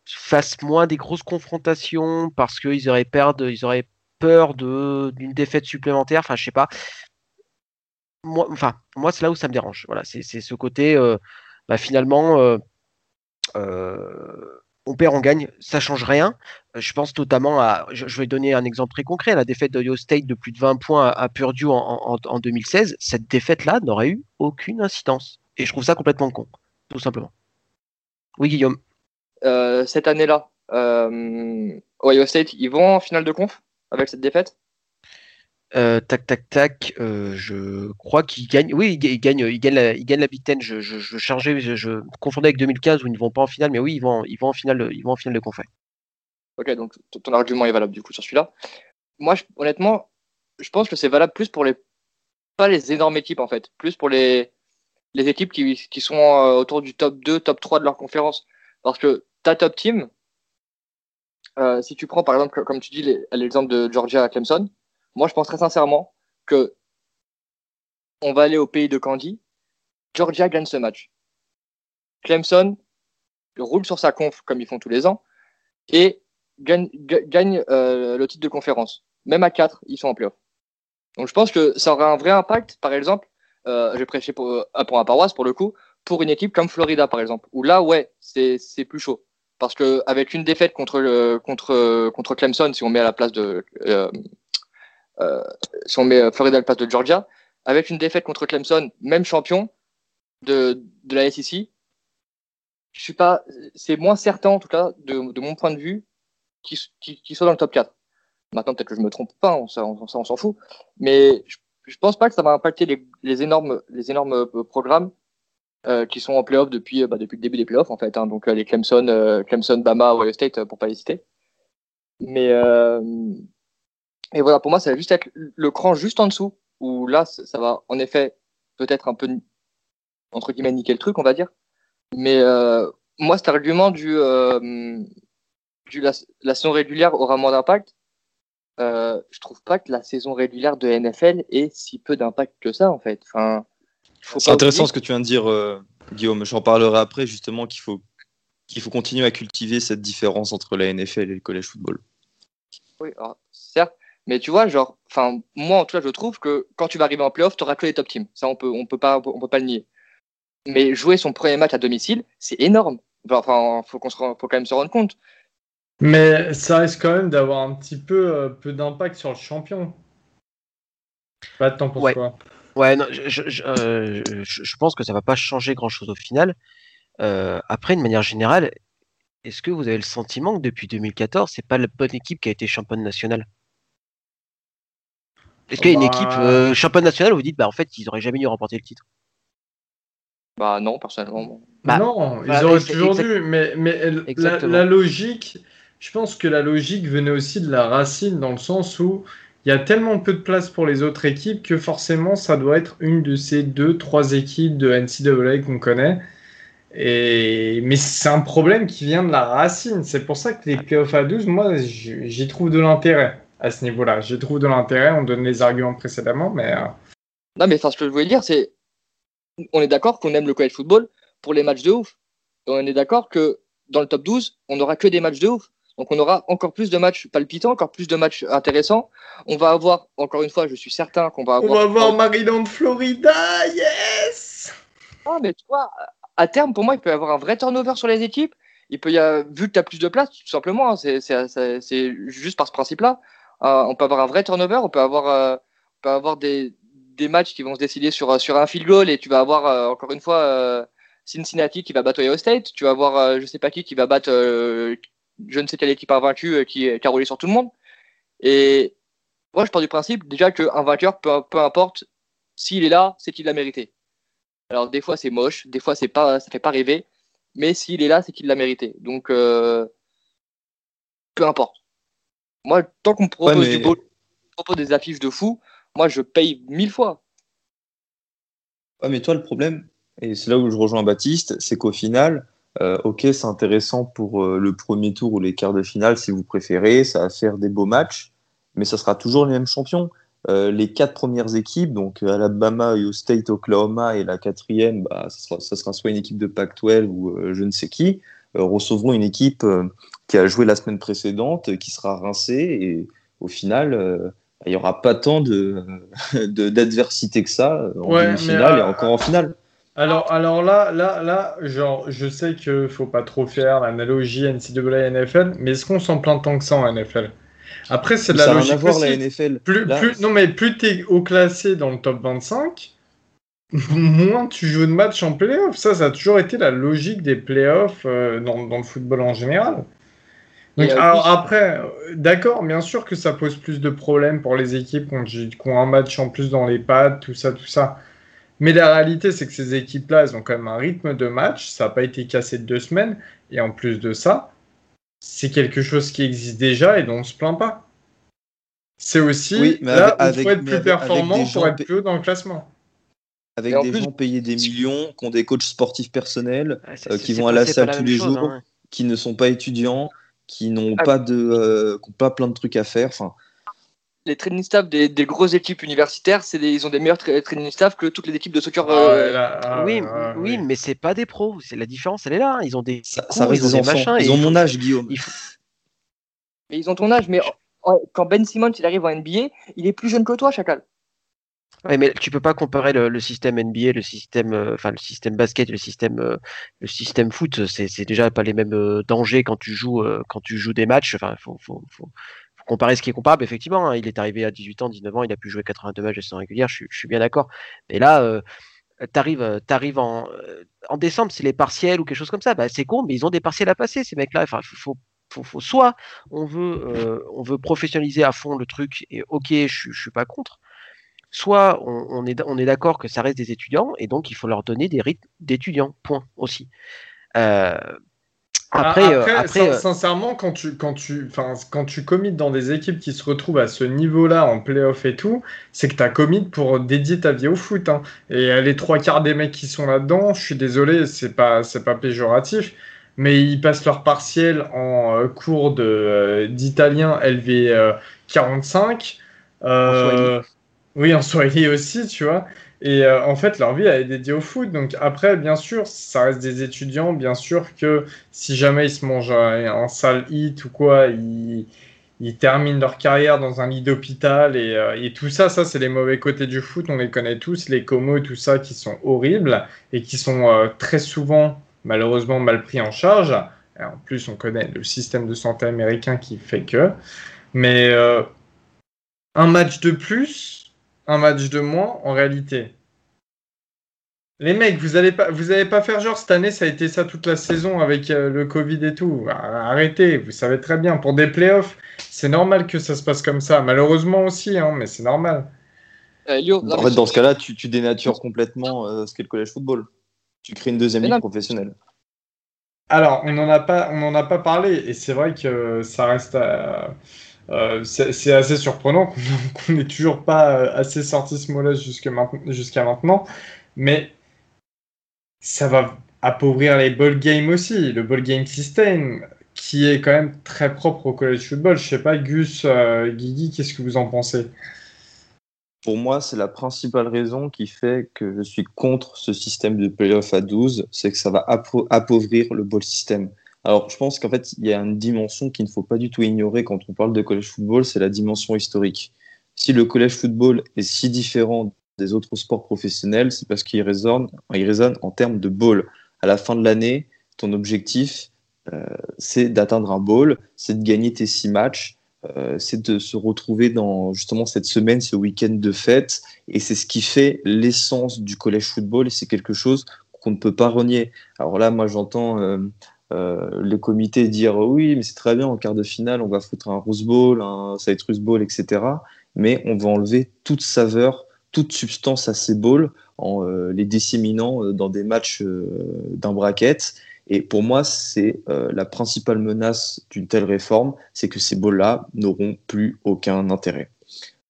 [SPEAKER 2] fassent moins des grosses confrontations parce qu'ils auraient, auraient peur d'une défaite supplémentaire. Enfin, je sais pas. Moi, enfin, moi c'est là où ça me dérange. Voilà, c'est ce côté. Bah, finalement, euh, on perd, on gagne, ça change rien. Euh, je pense notamment à, je, vais donner un exemple très concret, la défaite d'Ohio State de plus de 20 points à, Purdue en, 2016. Cette défaite-là n'aurait eu aucune incidence. Et je trouve ça complètement con, tout simplement. Oui, Guillaume.
[SPEAKER 4] Euh, cette année-là, euh, Ohio State, ils vont en finale de conf avec cette défaite?
[SPEAKER 2] Euh, tac, tac, tac. Euh, je crois qu'ils gagnent. Oui, ils gagnent, ils gagnent, la, ils gagnent la Big Ten. Je, je, chargeais, je, confondais avec 2015 où ils ne vont pas en finale, mais oui, ils vont, ils vont en finale, ils vont en finale de conf.
[SPEAKER 4] Ok, donc ton argument est valable du coup sur celui-là. Moi, honnêtement, je pense que c'est valable plus pour les, pas les énormes équipes en fait, plus pour les, les équipes qui, qui sont euh, autour du top 2, top 3 de leur conférence. Parce que ta top team, si tu prends par exemple, comme tu dis, l'exemple de Georgia Clemson, moi, je pense très sincèrement que on va aller au pays de Candy. Georgia gagne ce match. Clemson roule sur sa conf comme ils font tous les ans et gagne, euh, le titre de conférence. Même à 4, ils sont en playoff. Donc je pense que ça aura un vrai impact, par exemple, euh, j'ai prêché pour, euh, pour un paroisse pour le coup, pour une équipe comme Florida par exemple, où là ouais, c'est plus chaud. Parce qu'avec une défaite contre, le, contre, contre Clemson, si on met à la place de, euh, si on met euh, Florida à la de Georgia, avec une défaite contre Clemson, même champion de, de la SEC, je suis pas, c'est moins certain en tout cas de, de mon point de vue qu'il qui soit dans le top 4. Maintenant, peut-être que je me trompe pas, on, on, on s'en fout, mais je, je pense pas que ça va impacter les, énormes, les énormes euh, programmes euh, qui sont en playoff depuis, bah, depuis le début des playoffs en fait. Hein, donc les Clemson, euh, Clemson, Bama, Ohio State pour pas les citer. Mais et voilà, pour moi, ça va juste être le cran juste en dessous, où là, ça va en effet peut-être un peu, entre guillemets, niquer le truc, on va dire. Mais euh, moi, cet argument du, euh, du la, saison régulière aura moins d'impact, euh, je trouve pas que la saison régulière de NFL ait si peu d'impact que ça, en fait. Enfin,
[SPEAKER 3] c'est intéressant ce que tu viens de dire, euh, Guillaume. J'en parlerai après, justement, qu'il faut, qu'il faut continuer à cultiver cette différence entre la NFL et le college football.
[SPEAKER 4] Oui, alors, certes, mais tu vois, genre, enfin, moi en tout cas, je trouve que quand tu vas arriver en playoff, tu n'auras que les top teams. Ça, on peut, on peut pas, on peut pas le nier. Mais jouer son premier match à domicile, c'est énorme. Enfin, faut qu'on se, faut quand même se rendre compte.
[SPEAKER 1] Mais ça risque quand même d'avoir un petit peu, euh, peu d'impact sur le champion. Pas de temps pour
[SPEAKER 2] ouais. Ouais, non, je, je, euh, je, je, pense que ça va pas changer grand chose au final. Euh, après, de manière générale, est-ce que vous avez le sentiment que depuis 2014, c'est pas la bonne équipe qui a été championne nationale? Est-ce qu'il y a une équipe bah. euh, championne nationale où vous dites, bah en fait, ils auraient jamais dû remporter le titre?
[SPEAKER 4] Bah non, personnellement.
[SPEAKER 1] Bah, non, ils auraient toujours dû, mais, mais la, logique, je pense que la logique venait aussi de la racine dans le sens où il y a tellement peu de place pour les autres équipes que forcément ça doit être une de ces deux, trois équipes de NCAA qu'on connaît. Et... Mais c'est un problème qui vient de la racine. C'est pour ça que les playoffs à 12, moi, j'y trouve de l'intérêt à ce niveau-là. Je trouve de l'intérêt, on donne les arguments précédemment, mais. Euh,
[SPEAKER 4] non, mais ce que je voulais dire, c'est. On est d'accord qu'on aime le college football pour les matchs de ouf. on est d'accord que dans le top 12, on n'aura que des matchs de ouf. Donc on aura encore plus de matchs palpitants, encore plus de matchs intéressants. On va avoir, encore une fois, je suis certain qu'on va avoir.
[SPEAKER 1] On va avoir Maryland, Florida, yes
[SPEAKER 4] Ah, mais tu vois, à terme, pour moi, il peut y avoir un vrai turnover sur les équipes. Il peut y avoir, vu que tu as plus de place, tout simplement, hein, c'est juste par ce principe-là. Euh, on peut avoir un vrai turnover, on peut avoir, euh, peut avoir des, des, matchs qui vont se décider sur, sur un field goal et tu vas avoir euh, encore une fois Cincinnati qui va battre Ohio State, tu vas avoir je sais pas qui qui va battre je ne sais quelle équipe invaincue qui, qui a roulé sur tout le monde. Et moi, je pars du principe déjà qu'un vainqueur, peu, peu importe s'il est là, c'est qu'il l'a mérité. Alors des fois c'est moche, des fois c'est pas, ça fait pas rêver, mais s'il est là, c'est qu'il l'a mérité. Donc peu importe. Moi, tant qu'on me propose, du beau, propose des affiches de fou, moi, je paye mille fois.
[SPEAKER 3] Ouais, mais toi, le problème, et c'est là où je rejoins Baptiste, c'est qu'au final, euh, ok, c'est intéressant pour euh, le premier tour ou les quarts de finale, si vous préférez, ça va faire des beaux matchs, mais ça sera toujours les mêmes champions. Euh, les quatre premières équipes, donc Alabama, Ohio State, Oklahoma et la quatrième, bah, ça, sera, ça sera soit une équipe de Pac-12 ou je ne sais qui, recevront une équipe qui a joué la semaine précédente, qui sera rincé. Et au final, euh, il n'y aura pas tant d'adversité de, d'adversité que ça en demi-finale et euh, encore en finale.
[SPEAKER 1] Alors, alors là, là, là, genre, je sais qu'il faut pas trop faire l'analogie NCAA NFL, mais est-ce qu'on s'en plaint tant que ça en NFL Après, c'est de la
[SPEAKER 3] Ça a
[SPEAKER 1] logique
[SPEAKER 3] voir
[SPEAKER 1] aussi.
[SPEAKER 3] la NFL.
[SPEAKER 1] Plus,
[SPEAKER 3] Là,
[SPEAKER 1] plus, non, mais plus tu es haut classé dans le top 25, moins tu joues de matchs en playoff. Ça, ça a toujours été la logique des playoffs euh, dans, dans le football en général. Donc,
[SPEAKER 4] euh,
[SPEAKER 1] alors,
[SPEAKER 4] plus-
[SPEAKER 1] après, euh, d'accord, bien sûr que ça pose plus de problèmes pour les équipes qui ont, un match en plus dans les pads, tout ça, tout ça. Mais la réalité, c'est que ces équipes-là, elles ont quand même un rythme de match. Ça n'a pas été cassé de deux semaines. Et en plus de ça, c'est quelque chose qui existe déjà et dont on ne se plaint pas. C'est aussi
[SPEAKER 3] Oui, mais
[SPEAKER 1] là
[SPEAKER 3] avec-
[SPEAKER 1] où il faut être plus performant pour être plus haut dans le classement.
[SPEAKER 3] Avec des
[SPEAKER 4] plus-
[SPEAKER 3] gens payés des millions, qui ont des coachs sportifs personnels,
[SPEAKER 2] c'est-
[SPEAKER 3] euh, qui vont à la salle
[SPEAKER 2] la
[SPEAKER 3] tous les
[SPEAKER 2] chose,
[SPEAKER 3] jours.
[SPEAKER 2] hein.
[SPEAKER 3] qui ne sont pas étudiants, qui n'ont
[SPEAKER 4] Ah.
[SPEAKER 3] pas de, euh, qui ont pas plein de trucs à faire. Enfin,
[SPEAKER 4] Les training staff des, des grosses équipes universitaires, c'est des- ils ont des meilleurs tra- training staff que toutes les équipes de soccer.
[SPEAKER 1] Ah,
[SPEAKER 4] euh,
[SPEAKER 1] là, ah,
[SPEAKER 2] oui, oui, mais c'est pas des pros. C'est la différence, elle est là. Ils ont des
[SPEAKER 3] ça,
[SPEAKER 2] cours,
[SPEAKER 3] ça reste
[SPEAKER 2] ils ont
[SPEAKER 3] des
[SPEAKER 2] machins. et
[SPEAKER 3] Ils ont mon âge, Guillaume.
[SPEAKER 2] il faut-
[SPEAKER 4] Mais ils ont ton âge, mais quand Ben Simmons il arrive en NBA, il est plus jeune que toi, Chacal.
[SPEAKER 2] Ouais, mais tu peux pas comparer le, système NBA, le système, euh, enfin le système basket, et le système, euh, le système foot. C'est, déjà pas les mêmes euh, dangers quand tu joues, quand tu joues des matchs. Enfin, faut, faut, faut, comparer ce qui est comparable. Effectivement, hein. il est arrivé à 18 ans, 19 ans, il a pu jouer 82 matchs de saison régulière. Je, suis- bien d'accord. Mais là, t'arrives, t'arrives en, en décembre, c'est les partiels ou quelque chose comme ça. Bah, c'est con, mais ils ont des partiels à passer ces mecs-là. Enfin, faut, faut, faut, soit on veut, on veut professionnaliser à fond le truc et ok, je, je suis pas contre soit on, on est, on est d'accord que ça reste des étudiants et donc il faut leur donner des rythmes d'étudiants, point aussi. Euh, après,
[SPEAKER 1] Ah,
[SPEAKER 2] euh,
[SPEAKER 1] après,
[SPEAKER 2] après,
[SPEAKER 1] sin-
[SPEAKER 2] euh,
[SPEAKER 1] sincèrement, quand tu, quand tu, quand tu commites dans des équipes qui se retrouvent à ce niveau-là en playoff et tout, c'est que tu as commit pour dédier ta vie au foot. hein. Et les trois quarts des mecs qui sont là-dedans, je suis désolé, c'est pas, pas péjoratif, mais ils passent leur partiel en euh, cours d'italien LV euh, 45. Euh, oui, en Swahili aussi, tu vois. Et euh, en fait, leur vie, elle est dédiée au foot. Donc après, bien sûr, ça reste des étudiants. Bien sûr que si jamais ils se mangent un, sale hit ou quoi, ils, ils terminent leur carrière dans un lit d'hôpital. Et, euh, et tout ça, ça, c'est les mauvais côtés du foot. On les connaît tous, les comos et tout ça, qui sont horribles et qui sont euh, très souvent, malheureusement, mal pris en charge. En plus, on connaît le système de santé américain qui fait que. Mais un match de plus, un match de moins, en réalité. Les mecs, vous allez pas, vous allez pas faire genre cette année, ça a été ça toute la saison avec euh, le Covid et tout. Arrêtez, vous savez très bien. Pour des playoffs, c'est normal que ça se passe comme ça. Malheureusement aussi, hein, mais c'est normal.
[SPEAKER 4] Euh, Lio,
[SPEAKER 3] En fait, dans ce cas-là, tu, tu dénatures complètement euh, ce qu'est le collège football. Tu crées une deuxième ligue professionnelle.
[SPEAKER 1] Alors, on n'en a pas, on en a pas parlé, et c'est vrai que ça reste, euh, euh, c'est assez surprenant qu'on n'ait toujours pas euh, assez sorti ce mot-là jusqu'à maintenant, mais ça va appauvrir les ball games aussi, le ball game system, qui est quand même très propre au college football. Je sais pas, Gus, euh, Guigui, qu'est-ce que vous en pensez?
[SPEAKER 3] Pour moi, c'est la principale raison qui fait que je suis contre ce système de playoff à 12, c'est que ça va appau- appauvrir le ball system. Alors, je pense qu'en fait, il y a une dimension qu'il ne faut pas du tout ignorer quand on parle de college football, c'est la dimension historique. Si le college football est si différent des autres sports professionnels, c'est parce qu'il résonne, il résonne en termes de ball. À la fin de l'année, ton objectif, euh, c'est d'atteindre un ball, c'est de gagner tes six matchs, euh, c'est de se retrouver dans justement cette semaine, ce week-end de fête, et c'est ce qui fait l'essence du collège football, et c'est quelque chose qu'on ne peut pas renier. Alors là, moi, j'entends euh, le comité dire oui, mais c'est très bien en quart de finale, on va foutre un Rose Bowl, un Citrus Bowl, etc. Mais on va enlever toute saveur, toute substance à ces bowls en euh, les disséminant euh, dans des matchs euh, d'un bracket. Et pour moi, c'est euh, la principale menace d'une telle réforme, c'est que ces bowls-là n'auront plus aucun intérêt.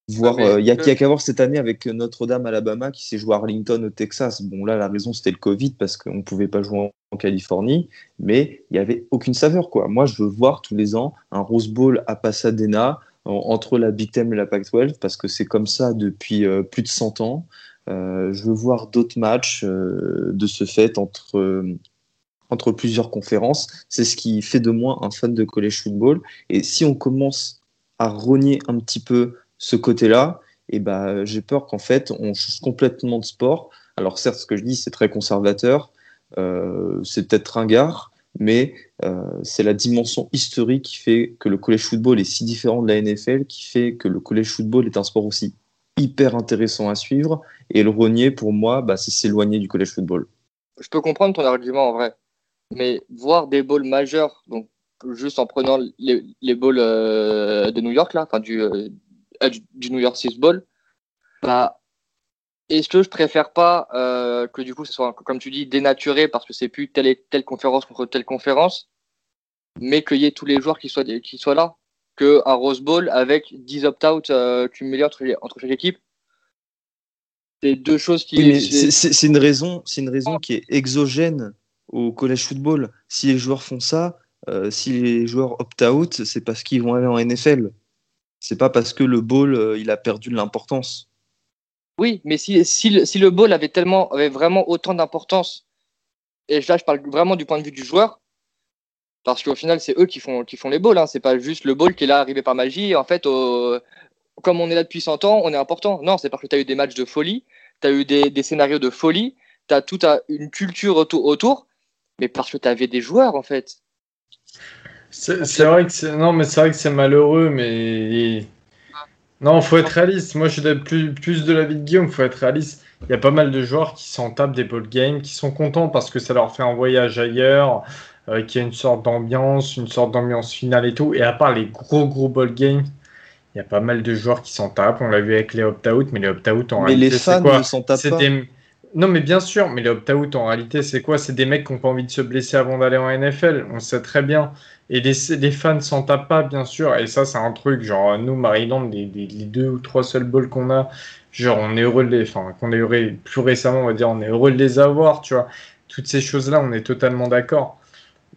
[SPEAKER 3] Voir,
[SPEAKER 4] Ah,
[SPEAKER 3] euh, il y a,
[SPEAKER 4] le-
[SPEAKER 3] il y a qu'à voir cette année avec Notre-Dame, Alabama, qui s'est joué à Arlington, au Texas. Bon, là, la raison, c'était le Covid, parce qu'on ne pouvait pas jouer en, Californie, mais il n'y avait aucune saveur. Quoi. Moi, je veux voir tous les ans un Rose Bowl à Pasadena, en- entre la Big Ten et la Pac-12, parce que c'est comme ça depuis euh, plus de 100 ans. Euh, je veux voir d'autres matchs euh, de ce fait entre, euh, entre plusieurs conférences. C'est ce qui fait de moi un fan de college football. Et si on commence à renier un petit peu ce côté-là, et ben, j'ai peur qu'en fait, on change complètement de sport. Alors certes, ce que je dis, c'est très conservateur, euh, c'est peut-être ringard, mais euh, c'est la dimension historique qui fait que le collège football est si différent de la NFL, qui fait que le collège football est un sport aussi hyper intéressant à suivre. Et le renier, pour moi, bah, c'est s'éloigner du collège football.
[SPEAKER 4] Je peux comprendre ton argument en vrai, mais voir des balls majeurs, donc juste en prenant les, les euh, de New York, là, enfin du, euh, du, New York Six Ball, bah, est-ce que je préfère pas euh, que du coup ce soit, comme tu dis, dénaturé parce que c'est plus telle et telle conférence contre telle conférence, mais qu'il y ait tous les joueurs qui soient, qui soient là, qu'un Rose Bowl avec 10 opt-out euh, cumulés entre, entre chaque équipe? C'est deux choses qui.
[SPEAKER 3] c'est une raison, c'est une raison qui est exogène au collège football. Si les joueurs font ça, euh, si les joueurs opt-out, c'est parce qu'ils vont aller en NFL. C'est pas parce que le ball euh, il a perdu de l'importance.
[SPEAKER 4] Oui, mais si, si, le, ball avait tellement, avait vraiment autant d'importance, et là je parle vraiment du point de vue du joueur, parce qu'au final c'est eux qui font, les balls, hein. c'est pas juste le ball qui est là arrivé par magie. En fait, comme on est là depuis 100 ans, on est important. Non, c'est parce que tu as eu des matchs de folie, tu as eu des, scénarios de folie, tu as toute une culture autour, mais parce que tu avais des joueurs, en fait.
[SPEAKER 1] C'est vrai que c'est non, mais c'est vrai que c'est malheureux, mais non, faut être réaliste. Moi, je suis plus, plus de l'avis de Guillaume, faut être réaliste. Il y a pas mal de joueurs qui s'en tapent des ball games, qui sont contents parce que ça leur fait un voyage ailleurs, euh, qui a une sorte d'ambiance, une sorte d'ambiance finale et tout. Et à part les gros gros ball games, il y a pas mal de joueurs qui s'en tapent. On l'a vu avec les opt-out, mais les opt-out en réalité, c'est quoi Non, mais bien sûr, mais les opt-out en réalité, c'est quoi? C'est des mecs qui n'ont pas envie de se blesser avant d'aller en NFL. On sait très bien. Et les, les fans s'en tapent pas, bien sûr. Et ça, c'est un truc. Genre, nous, Maryland, les, les, deux ou trois seuls balls qu'on a, genre, on est heureux de les. Enfin, qu'on est heureux, plus récemment, on va dire, on est heureux de les avoir, tu vois. Toutes ces choses-là, on est totalement d'accord.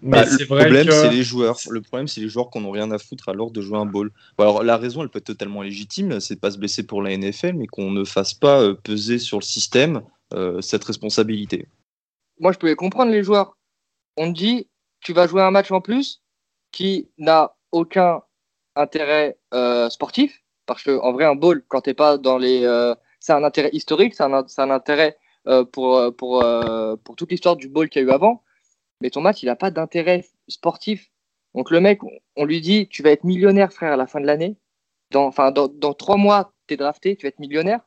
[SPEAKER 3] Bah, le problème, c'est les joueurs. Le problème, c'est les joueurs qu'on n'a rien à foutre alors de jouer un ball. alors, la raison, elle peut être totalement légitime, c'est de pas se blesser pour la NFL, mais qu'on ne fasse pas euh, peser sur le système cette responsabilité.
[SPEAKER 4] Moi, je pouvais comprendre les joueurs. On dit, tu vas jouer un match en plus qui n'a aucun intérêt euh, sportif, parce que en vrai, un ball, quand t'es pas dans les, c'est un intérêt historique, c'est un, un, intérêt pour pour pour toute l'histoire du ball qu'il y a eu avant mais ton match, il n'a pas d'intérêt sportif. Donc le mec, on lui dit, tu vas être millionnaire, frère, à la fin de l'année. Dans, enfin, dans, trois mois, tu es drafté, tu vas être millionnaire.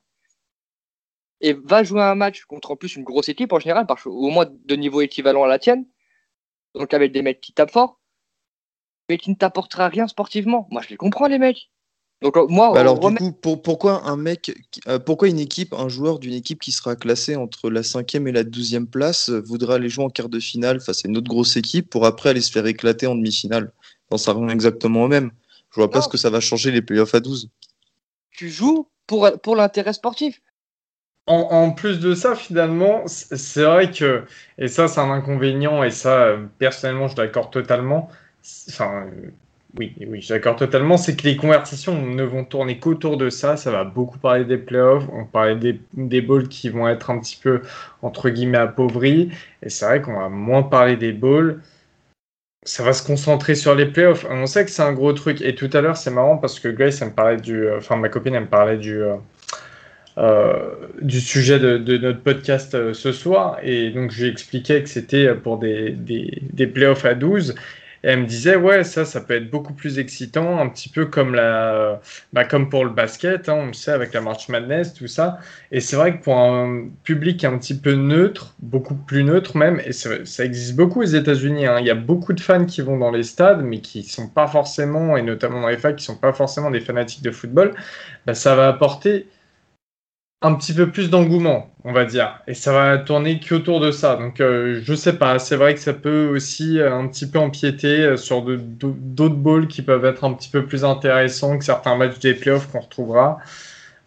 [SPEAKER 4] Et va jouer un match contre en plus une grosse équipe en général, parce au moins de niveau équivalent à la tienne. Donc avec des mecs qui tapent fort, mais qui ne t'apportera rien sportivement. Moi, je les comprends, les mecs.
[SPEAKER 3] Donc euh, moi, bah alors du coup, pourquoi un mec, euh, pourquoi une équipe, un joueur d'une équipe qui sera classée entre la cinquième et la douzième place euh, voudra aller jouer en quart de finale face à une autre grosse équipe pour après aller se faire éclater en demi-finale? Ça revient exactement au même. Je vois pas ce que ça va changer les playoffs à 12.
[SPEAKER 4] Tu joues pour, pour l'intérêt sportif.
[SPEAKER 1] En, plus de ça, finalement, c'est vrai que, et ça c'est un inconvénient, et ça personnellement je d'accord totalement, enfin, oui, oui, d'accord totalement. C'est que les conversations ne vont tourner qu'autour de ça. Ça va beaucoup parler des playoffs. On parlait des, des balls qui vont être un petit peu, entre guillemets, appauvris. Et c'est vrai qu'on va moins parler des balls. Ça va se concentrer sur les playoffs. On sait que c'est un gros truc. Et tout à l'heure, c'est marrant parce que Grace, elle me parlait du. Enfin, ma copine, elle me parlait du. Euh, euh, du sujet de, notre podcast euh, ce soir. Et donc, je lui expliquais que c'était pour des, des, playoffs à 12. Et elle me disait, ouais, ça, ça peut être beaucoup plus excitant, un petit peu comme, la, bah, comme pour le basket, hein, on le sait, avec la March Madness, tout ça. Et c'est vrai que pour un public un petit peu neutre, beaucoup plus neutre même, et ça existe beaucoup aux États-Unis, hein, il y a beaucoup de fans qui vont dans les stades, mais qui sont pas forcément, et notamment dans les facs, qui sont pas forcément des fanatiques de football, bah, ça va apporter un petit peu plus d'engouement, on va dire. Et ça va tourner qu'autour de ça. Donc, euh, je sais pas. C'est vrai que ça peut aussi euh, un petit peu empiéter euh, sur d'autres balls qui peuvent être un petit peu plus intéressants que certains matchs des playoffs qu'on retrouvera.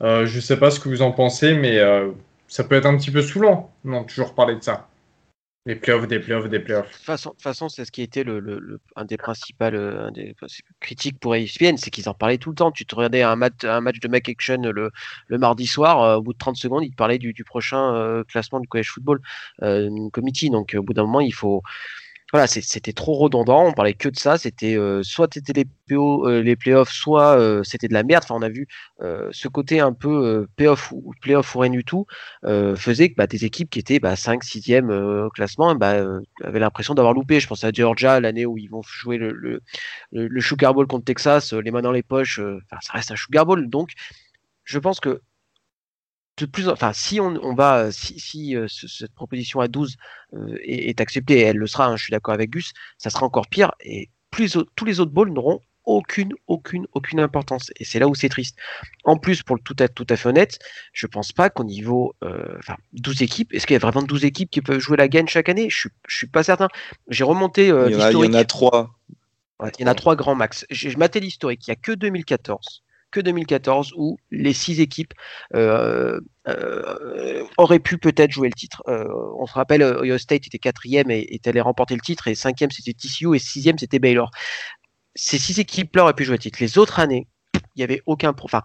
[SPEAKER 1] Euh, je sais pas ce que vous en pensez, mais ça peut être un petit peu saoulant. Non, toujours parler de ça. Des playoffs, des playoffs, des playoffs. De
[SPEAKER 2] toute façon, façon c'est ce qui était le, un des principaux euh, un des critiques pour ESPN, c'est qu'ils en parlaient tout le temps. Tu te regardais un match, un match de Make Action le, le mardi soir, euh, au bout de 30 secondes, ils te parlaient du, du prochain euh, classement de college football committee. Donc, au bout d'un moment, il faut, voilà, c'était trop redondant. On parlait que de ça. C'était euh, soit c'était les PO, euh, les playoffs, soit euh, c'était de la merde. Enfin, on a vu ce côté un peu playoff ou playoff ou rien du tout faisait que bah, des équipes qui étaient bah, 5 6e au classement bah, avaient l'impression d'avoir loupé. Je pense à Georgia l'année où ils vont jouer le, le, le, Sugar Bowl contre Texas, les mains dans les poches. ça reste un Sugar Bowl. Donc, je pense que plus, enfin, si on, va, si, euh, cette proposition à 12 euh, est, acceptée, et elle le sera, hein, je suis d'accord avec Gus, ça sera encore pire, et plus, tous les autres balls n'auront aucune, aucune, aucune importance. Et c'est là où c'est triste. En plus, pour le tout, être tout à fait honnête, je pense pas qu'au niveau, euh, enfin, 12 équipes, est-ce qu'il y a vraiment 12 équipes qui peuvent jouer la gagne chaque année? Je, je suis pas certain. J'ai remonté
[SPEAKER 3] il, y en a, trois.
[SPEAKER 2] il y en a trois grands max. Je maté l'historique, il y a que 2014 que 2014 où les six équipes euh, euh, auraient pu peut-être jouer le titre. Euh, on se rappelle, Ohio State était quatrième et, et allait remporter le titre, et cinquième c'était TCU et sixième c'était Baylor. Ces six équipes-là auraient pu jouer le titre. Les autres années, il n'y avait aucun. Enfin,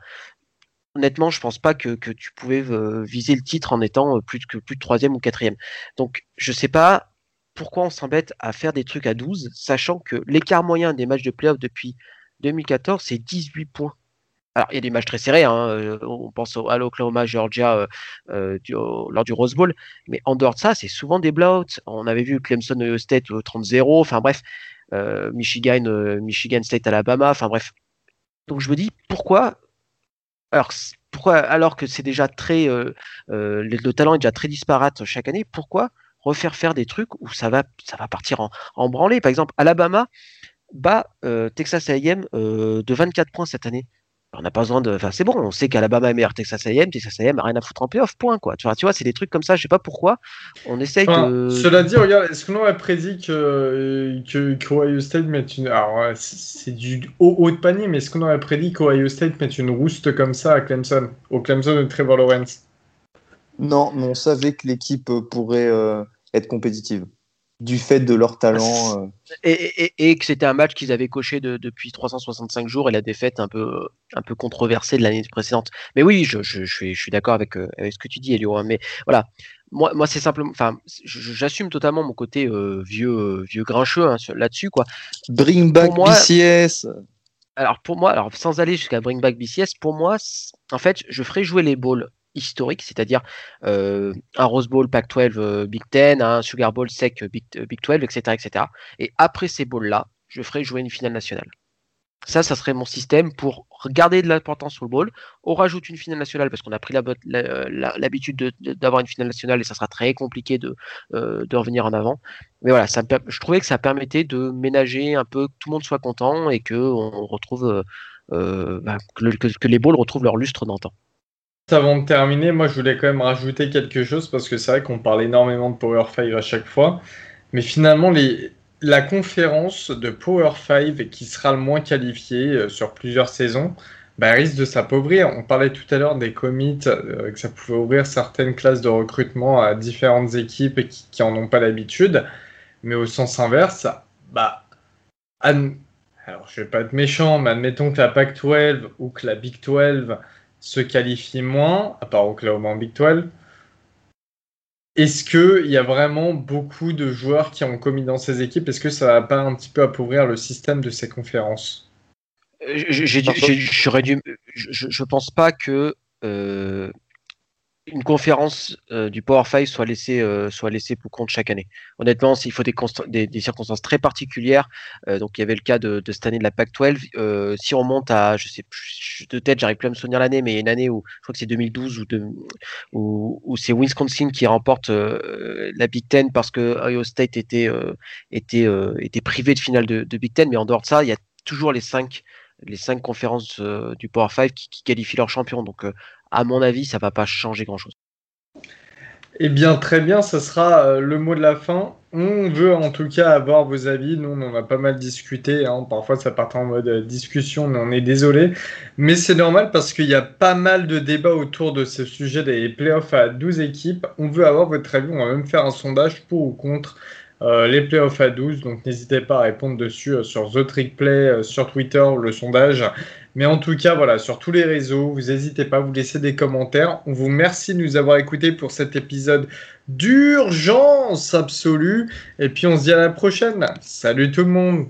[SPEAKER 2] honnêtement, je pense pas que, tu pouvais viser le titre en étant plus de, plus de troisième ou quatrième. Donc, je sais pas pourquoi on s'embête à faire des trucs à 12, sachant que l'écart moyen des matchs de playoff depuis 2014, c'est 18 points. Alors, il y a des matchs très serrés. Hein, euh, on pense à l'Oklahoma, Georgia euh, euh, lors du Rose Bowl. Mais en dehors de ça, c'est souvent des blowouts. On avait vu Clemson State 30-0. Enfin bref, Michigan, Michigan State, Alabama. Enfin bref. Donc je me dis pourquoi. Alors que c'est déjà très le, talent est déjà très disparate chaque année. Pourquoi refaire faire des trucs où ça va ça va partir en, en branlée? Par exemple, Alabama bat Texas A&M de 24 points cette année on n'a pas besoin de. Enfin, c'est bon, on sait qu'Alabama est meilleur Texas A&M, Texas A&M a rien à foutre en playoff, point quoi. Tu vois, tu vois, c'est des trucs comme ça. Je sais pas pourquoi. On essaye de.
[SPEAKER 1] Cela dit, regarde, est-ce qu'on aurait prédit que que Ohio State mette une. Alors, c'est du haut haut de panier, mais est-ce qu'on aurait prédit qu'Ohio State mette une rouste comme ça à Clemson, au Clemson de Trevor Lawrence?
[SPEAKER 3] Non, mais on savait que l'équipe pourrait euh, être compétitive du fait de leur talent. Euh.
[SPEAKER 2] Et, que c'était un match qu'ils avaient coché depuis 365 jours et la défaite un peu, un peu controversée de l'année précédente. Mais oui, je, je, je suis, d'accord avec, euh, avec, ce que tu dis, Elio. Hein. mais voilà, moi, moi c'est simplement, enfin, j'assume totalement mon côté euh, vieux, vieux grincheux hein, là-dessus, quoi.
[SPEAKER 3] Bring back BCS.
[SPEAKER 2] Alors pour moi, alors sans aller jusqu'à Bring back BCS, pour moi, en fait, je ferai jouer les balls historique, c'est-à-dire euh, un Rose Bowl Pac-12 euh, Big Ten, un Sugar Bowl sec euh, Big, Big 12, etc., etc. Et après ces bowls-là, je ferai jouer une finale nationale. Ça, ça serait mon système pour garder de l'importance sur le bowl. On rajoute une finale nationale parce qu'on a pris l'habitude d'avoir une finale nationale et ça sera très compliqué de, revenir en avant. Mais voilà, je trouvais que ça permettait de ménager un peu que tout le monde soit content et que bah, les bowls retrouvent leur lustre d'antan.
[SPEAKER 1] Avant de terminer, moi je voulais quand même rajouter quelque chose parce que c'est vrai qu'on parle énormément de Power 5 à chaque fois, mais finalement la conférence de Power 5 qui sera le moins qualifiée euh, sur plusieurs saisons, bah, risque de s'appauvrir. On parlait tout à l'heure des commits, euh, que ça pouvait ouvrir certaines classes de recrutement à différentes équipes qui, qui en ont pas l'habitude, mais au sens inverse, bah, alors je vais pas être méchant, mais admettons que la PAC-12 ou que la Big 12 se qualifient moins, à part Oklahoma en Big 12. Est-ce qu'il y a vraiment beaucoup de joueurs qui ont commis dans ces équipes? Est-ce que ça va pas un petit peu appauvrir le système de ces conférences?
[SPEAKER 2] Je, je, pense pas que euh, une conférence euh, du Power 5 soit laissée, euh, soit laissée pour compte chaque année. Honnêtement, il faut des, circonstances très particulières. Euh, donc, il y avait le cas de, cette année de la PAC-12. si on monte à, je sais de tête, j'arrive plus à me souvenir l'année, mais il y a une année où je crois que c'est 2012 ou où, c'est Wisconsin qui remporte la Big Ten parce que Ohio State était, était, était privé de finale de, Big Ten. Mais en dehors de ça, il y a toujours les cinq les cinq conférences du Power 5 qui, qui qualifient leurs champions. Donc, à mon avis, ça va pas changer grand-chose.
[SPEAKER 1] Eh bien, très bien, ce sera euh, le mot de la fin. On veut en tout cas avoir vos avis. Nous, on en a pas mal discuté. Hein. Parfois, ça part en mode euh, discussion, mais on est désolé. Mais c'est normal parce qu'il y a pas mal de débats autour de ce sujet des playoffs à 12 équipes. On veut avoir votre avis. On va même faire un sondage pour ou contre euh, les playoffs à 12. Donc n'hésitez pas à répondre dessus sur The Trick Play, sur Twitter le sondage. Mais en tout cas, voilà, sur tous les réseaux, vous n'hésitez pas vous laisser des commentaires. On vous remercie de nous avoir écoutés pour cet épisode d'urgence absolue. Et puis on se dit à la prochaine. Salut tout le monde.